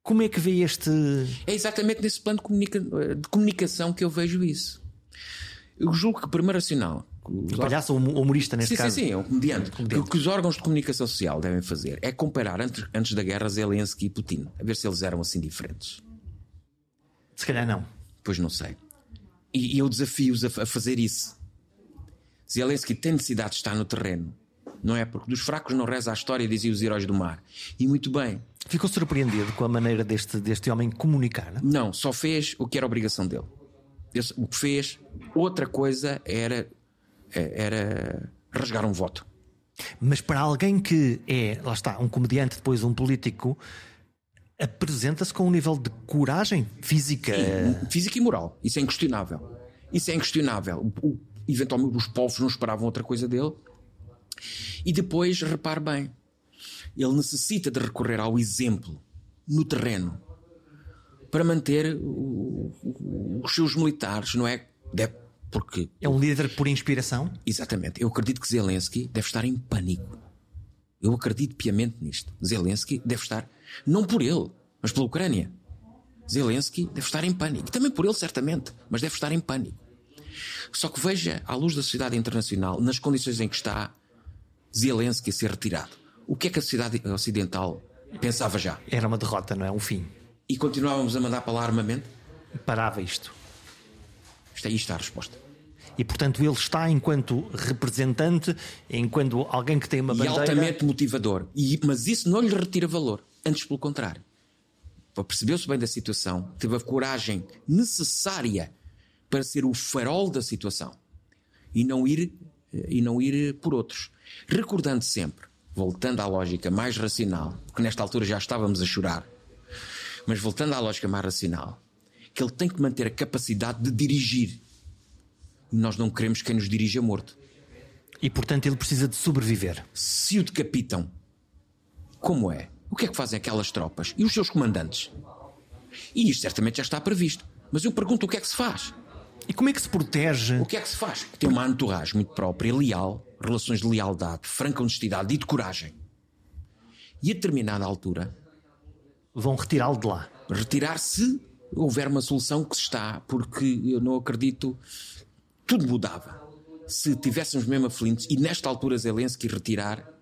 A: Como é que vê este.
B: É exatamente nesse plano de, comunica... de comunicação que eu vejo isso. Eu julgo que, primeiro sinal.
A: O palhaço ou humorista, neste
B: sim,
A: caso.
B: Sim, sim, é um comediante. comediante. O que os órgãos de comunicação social devem fazer é comparar antes, antes da guerra Zelensky e Putin, a ver se eles eram assim diferentes.
A: Se calhar não.
B: Pois não sei. E, e eu desafio-os a, a fazer isso. Zelensky tem necessidade de estar no terreno não é? Porque dos fracos não reza a história, diziam os heróis do mar. E muito bem.
A: Ficou surpreendido com a maneira deste, deste homem comunicar?
B: Não, só fez o que era obrigação dele. O que fez, outra coisa era, era rasgar um voto.
A: Mas para alguém que é, lá está, um comediante, depois um político, apresenta-se com um nível de coragem física.
B: Sim, física e moral. Isso é inquestionável. Isso é inquestionável. O, eventualmente os povos não esperavam outra coisa dele. E depois, repare bem, ele necessita de recorrer ao exemplo no terreno para manter o, o, os seus militares, não é? Deve, porque
A: é um líder por inspiração?
B: Exatamente. Eu acredito que Zelensky deve estar em pânico. Eu acredito piamente nisto. Zelensky deve estar, não por ele, mas pela Ucrânia. Zelensky deve estar em pânico. Também por ele, certamente, mas deve estar em pânico. Só que veja, à luz da sociedade internacional, nas condições em que está, Zelensky a ser retirado. O que é que a sociedade ocidental pensava já?
A: Era uma derrota, não é? Um fim.
B: E continuávamos a mandar para lá armamento?
A: Parava isto.
B: Isto aí está a resposta.
A: E portanto ele está enquanto representante, enquanto alguém que tem uma bandeira.
B: E altamente motivador. E, mas isso não lhe retira valor. Antes pelo contrário. Percebeu-se bem da situação, teve a coragem necessária para ser o farol da situação e não ir, e não ir por outros. Recordando sempre, voltando à lógica mais racional, porque nesta altura já estávamos a chorar, Mas voltando à lógica mais racional, que ele tem que manter a capacidade de dirigir. E nós não queremos quem nos dirija morto.
A: E portanto ele precisa de sobreviver.
B: Se o decapitam, como é? O que é que fazem aquelas tropas? E os seus comandantes? E isto certamente já está previsto. Mas eu pergunto o que é que se faz?
A: E como é que se protege?
B: O que é que se faz? Tem uma entourage muito própria, leal, relações de lealdade, franca honestidade e de coragem. E a determinada altura.
A: Vão retirá-lo de lá.
B: Retirar-se houver uma solução que se está, porque eu não acredito. Tudo mudava. Se tivéssemos mesmo aflitos e nesta altura Zelensky retirar,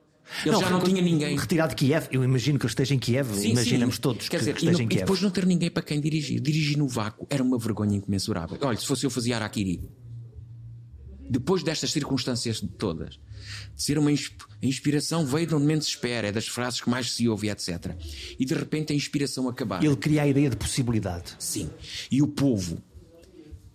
B: ele não, já não tinha ninguém.
A: Retirado de Kiev, eu imagino que ele esteja em Kiev, sim, imaginamos sim. todos
B: Quer
A: que,
B: dizer,
A: que esteja
B: e,
A: em Kiev.
B: E depois não ter ninguém para quem dirigir. Dirigir no vácuo era uma vergonha incomensurável. Olha, se fosse eu fazia Araquiri. Depois destas circunstâncias todas, de ser uma a inspiração veio de onde menos se espera, é das frases que mais se ouve, etc. E de repente a inspiração acabar.
A: Ele cria a ideia de possibilidade.
B: Sim. E o povo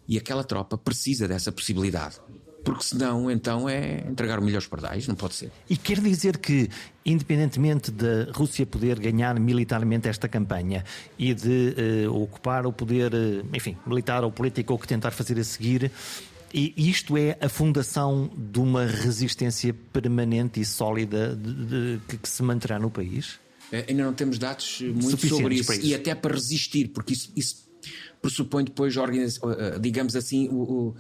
B: e aquela tropa precisa dessa possibilidade porque senão então é entregar o milho aos pardais, não pode ser.
A: E quer dizer que, independentemente da Rússia poder ganhar militarmente esta campanha e de uh, ocupar o poder, uh, enfim, militar ou político ou que tentar fazer a seguir, e isto é a fundação de uma resistência permanente e sólida de, de, que se manterá no país?
B: É, ainda não temos dados muito sobre isso, isso, e até para resistir, porque isso, isso pressupõe depois, eh, digamos assim, o,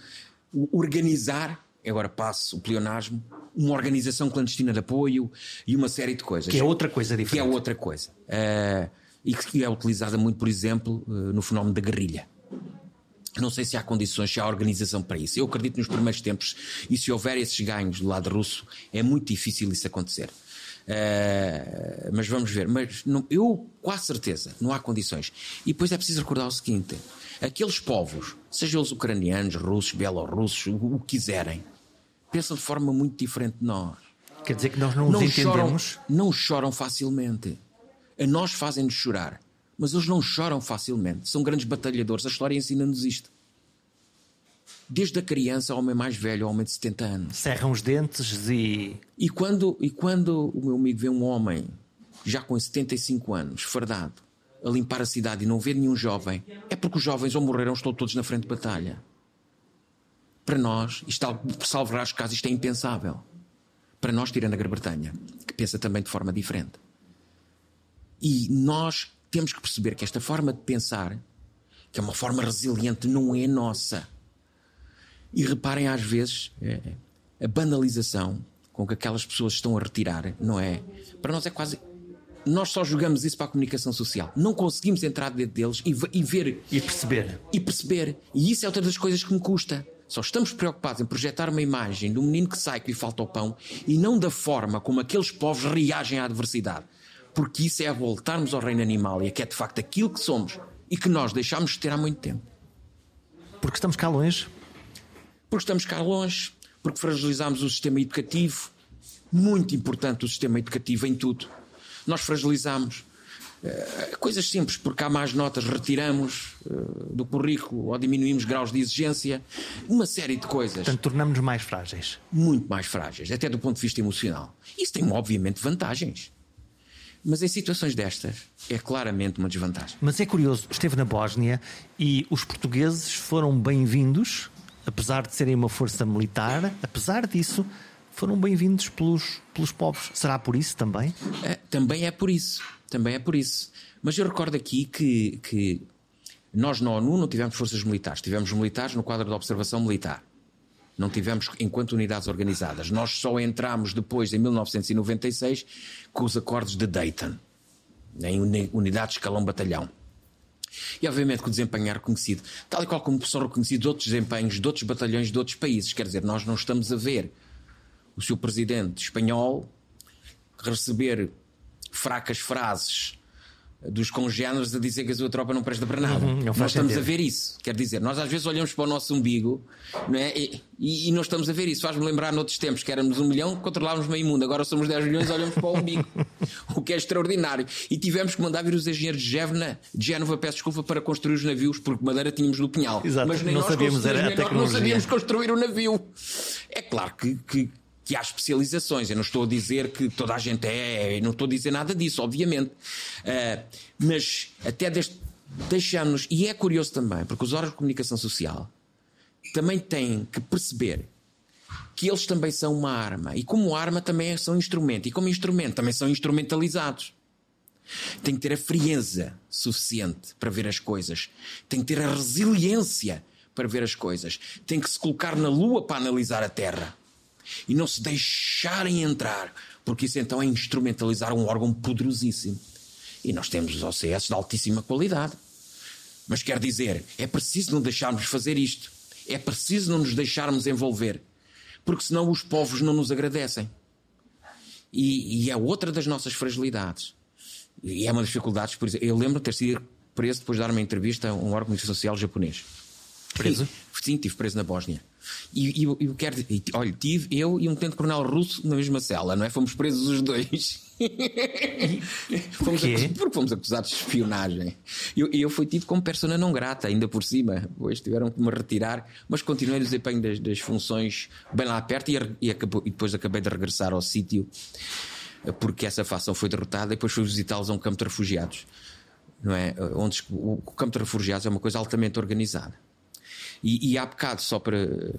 B: organizar, agora passo o pleonasmo, uma organização clandestina de apoio e uma série de coisas.
A: Que é outra coisa diferente.
B: Que é outra coisa. Uh, e que é utilizada muito, por exemplo, uh, no fenómeno da guerrilha. Não sei se há condições, se há organização para isso. Eu acredito nos primeiros tempos, e se houver esses ganhos do lado russo, é muito difícil isso acontecer. Uh, mas vamos ver. Mas não, eu, a certeza, não há condições. E depois é preciso recordar o seguinte: aqueles povos, sejam eles ucranianos, russos, bielorrussos, o, o que quiserem, pensam de forma muito diferente de nós.
A: Quer dizer que nós não, não os entendemos?
B: Choram, não choram facilmente. A nós fazem-nos chorar. Mas eles não choram facilmente. São grandes batalhadores. A história ensina-nos isto. Desde a criança ao homem mais velho, ao homem de 70 anos.
A: Cerram os dentes e.
B: E quando, e quando o meu amigo vê um homem já com 75 anos, fardado, a limpar a cidade e não ver nenhum jovem, é porque os jovens ou morreram estão todos na frente de batalha. Para nós, isto, por salvar as casas, isto é impensável. Para nós, tirando a Grã-Bretanha, que pensa também de forma diferente. E nós temos que perceber que esta forma de pensar, que é uma forma resiliente, não é nossa. E reparem, às vezes, é, a banalização com que aquelas pessoas estão a retirar, não é? Para nós é quase. Nós só jogamos isso para a comunicação social. Não conseguimos entrar dentro deles e, e ver.
A: E perceber.
B: E perceber. E isso é outra das coisas que me custa. Só estamos preocupados em projetar uma imagem do menino que sai que lhe falta o pão e não da forma como aqueles povos reagem à adversidade porque isso é a voltarmos ao reino animal e é que é de facto aquilo que somos e que nós deixámos de ter há muito tempo.
A: Porque estamos cá longe?
B: Porque estamos cá longe, porque fragilizámos o sistema educativo, muito importante o sistema educativo em tudo. Nós fragilizámos uh, coisas simples, porque há mais notas, retiramos uh, do currículo ou diminuímos graus de exigência, uma série de coisas.
A: Portanto, tornamos-nos mais frágeis.
B: Muito mais frágeis, até do ponto de vista emocional. Isso tem, obviamente, vantagens. Mas em situações destas é claramente uma desvantagem.
A: Mas é curioso, esteve na Bósnia e os portugueses foram bem-vindos, apesar de serem uma força militar, apesar disso, foram bem-vindos pelos, pelos povos. Será por isso também?
B: É, também é por isso. Também é por isso. Mas eu recordo aqui que, que nós na ONU não tivemos forças militares, tivemos militares no quadro da observação militar. Não tivemos enquanto unidades organizadas. Nós só entramos depois, em 1996, com os acordos de Dayton, em unidade de escalão batalhão. E obviamente que o desempenho é reconhecido, tal e qual como são reconhecidos outros desempenhos de outros batalhões de outros países. Quer dizer, nós não estamos a ver o seu presidente espanhol receber fracas frases dos congêneres a dizer que a sua tropa não presta para nada.
A: Uhum,
B: nós estamos a ver isso. Quer dizer, nós às vezes olhamos para o nosso umbigo não é? e, e, e não estamos a ver isso. Faz-me lembrar noutros tempos que éramos um milhão, controlávamos meio mundo. Agora somos 10 milhões e olhamos para o umbigo. o que é extraordinário. E tivemos que mandar vir os engenheiros de Gévena, de Génova, peço desculpa, para construir os navios, porque madeira tínhamos no Pinhal.
A: Exato,
B: Mas nem
A: não
B: nós
A: sabíamos, era
B: nem nós não sabíamos construir o navio. É claro que, que que há especializações. Eu não estou a dizer que toda a gente é, não estou a dizer nada disso, obviamente. Uh, mas até deste, deixamos, e é curioso também, porque os órgãos de comunicação social também têm que perceber que eles também são uma arma. E como arma também são instrumento. E como instrumento também são instrumentalizados. Tem que ter a frieza suficiente para ver as coisas. Tem que ter a resiliência para ver as coisas. Tem que se colocar na lua para analisar a Terra. E não se deixarem entrar, porque isso então é instrumentalizar um órgão poderosíssimo. E nós temos os OCS de altíssima qualidade. Mas quer dizer, é preciso não deixarmos fazer isto. É preciso não nos deixarmos envolver. Porque senão os povos não nos agradecem. E, e é outra das nossas fragilidades. E é uma das dificuldades, por exemplo. Eu lembro de ter sido preso depois de dar uma entrevista a um órgão social japonês.
A: Preso?
B: Sim, estive preso na Bósnia. E, eu, eu quero dizer, olha, tive eu e um tenente-coronel russo na mesma cela, não é? Fomos presos os dois.
A: fomos Porquê?
B: porque fomos acusados de espionagem. Eu, eu fui tido como persona não grata, ainda por cima. Depois tiveram que me retirar, mas continuei no desempenho das, das funções bem lá perto e, e, acabou, e depois acabei de regressar ao sítio porque essa facção foi derrotada e depois fui visitá-los a um campo de refugiados. Não é? Onde o campo de refugiados é uma coisa altamente organizada. E, e há bocado, só para,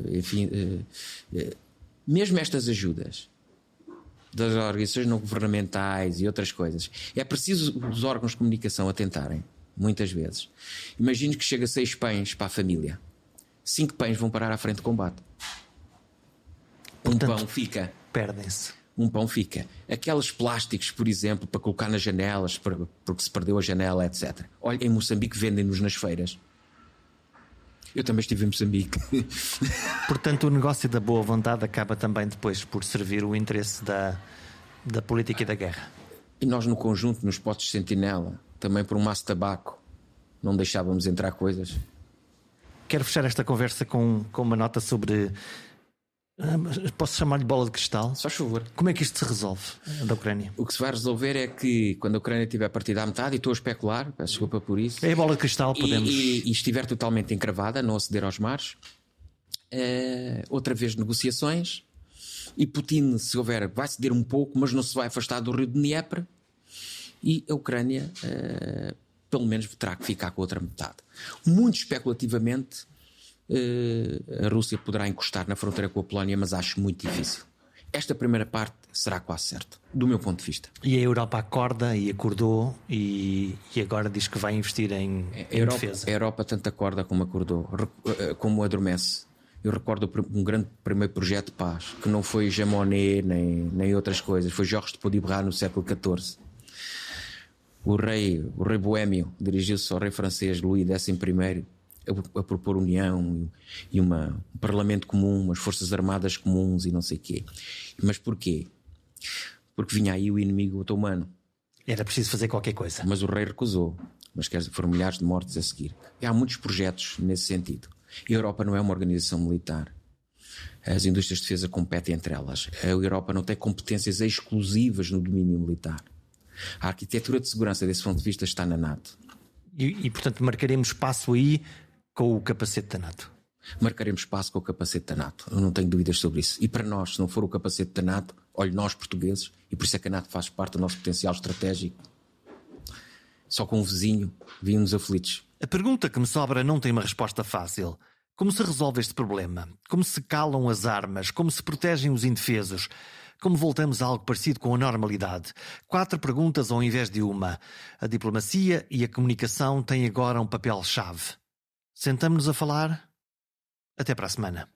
B: enfim, eh, eh, mesmo estas ajudas das organizações não governamentais e outras coisas, é preciso os órgãos de comunicação atentarem, muitas vezes. Imagino que chega seis pães para a família. Cinco pães vão parar à frente de combate.
A: Portanto,
B: um pão fica.
A: Perdem-se.
B: Um pão fica. Aqueles plásticos, por exemplo, para colocar nas janelas, porque se perdeu a janela, etc. Olha, em Moçambique vendem-nos nas feiras. Eu também estive em Moçambique.
A: Portanto, o negócio da boa vontade acaba também depois por servir o interesse da, da política e da guerra.
B: E nós, no conjunto, nos postos de sentinela, também por um maço de tabaco, não deixávamos entrar coisas.
A: Quero fechar esta conversa com, com uma nota sobre posso chamar-lhe bola de cristal?
B: Só favor.
A: Como é que isto se resolve da Ucrânia?
B: O que se vai resolver é que quando a Ucrânia tiver partida à metade, e estou a especular, peço desculpa por isso.
A: É a bola de cristal, podemos.
B: E, e, e estiver totalmente encravada, não aceder aos mares, é, outra vez negociações. E Putin, se houver, vai ceder um pouco, mas não se vai afastar do rio de Dnieper. E a Ucrânia, é, pelo menos, terá que ficar com a outra metade. Muito especulativamente eh, a Rússia poderá encostar na fronteira com a Polónia, mas acho muito difícil. Esta primeira parte será quase certa, do meu ponto de vista.
A: E a Europa acorda e acordou e, e agora diz que vai investir em,
B: a Europa,
A: defesa.
B: A Europa tanto acorda como acordou, eh, como adormece. Eu recordo um grande primeiro projeto de paz, que não foi Jean Monnet nem, nem outras coisas, foi Jorge de Podibra no século XIV. O rei, o rei boêmio dirigiu-se ao rei francês Louis XI a, a propor união e uma, um parlamento comum, umas forças armadas comuns e não sei o quê. Mas porquê? Porque vinha aí o inimigo otomano.
A: Era preciso fazer qualquer coisa.
B: Mas o rei recusou. Mas quer dizer, foram milhares de mortes a seguir. E há muitos projetos nesse sentido. A Europa não é uma organização militar. As indústrias de defesa competem entre elas. A Europa não tem competências exclusivas no domínio militar. A arquitetura de segurança desse ponto de vista está na NATO.
A: E, e portanto, marcaremos espaço aí com o capacete da NATO?
B: Marcaremos espaço com o capacete da NATO, eu não tenho dúvidas sobre isso. E para nós, se não for o capacete da NATO, olhe nós portugueses, e por isso é que a NATO faz parte do nosso potencial estratégico. Só com um vizinho, vimos aflitos.
A: A pergunta que me sobra não tem uma resposta fácil. Como se resolve este problema? Como se calam as armas? Como se protegem os indefesos? Como voltamos a algo parecido com a normalidade? Quatro perguntas ao invés de uma. A diplomacia e a comunicação têm agora um papel-chave. Sentamos-nos a falar. Até para a semana.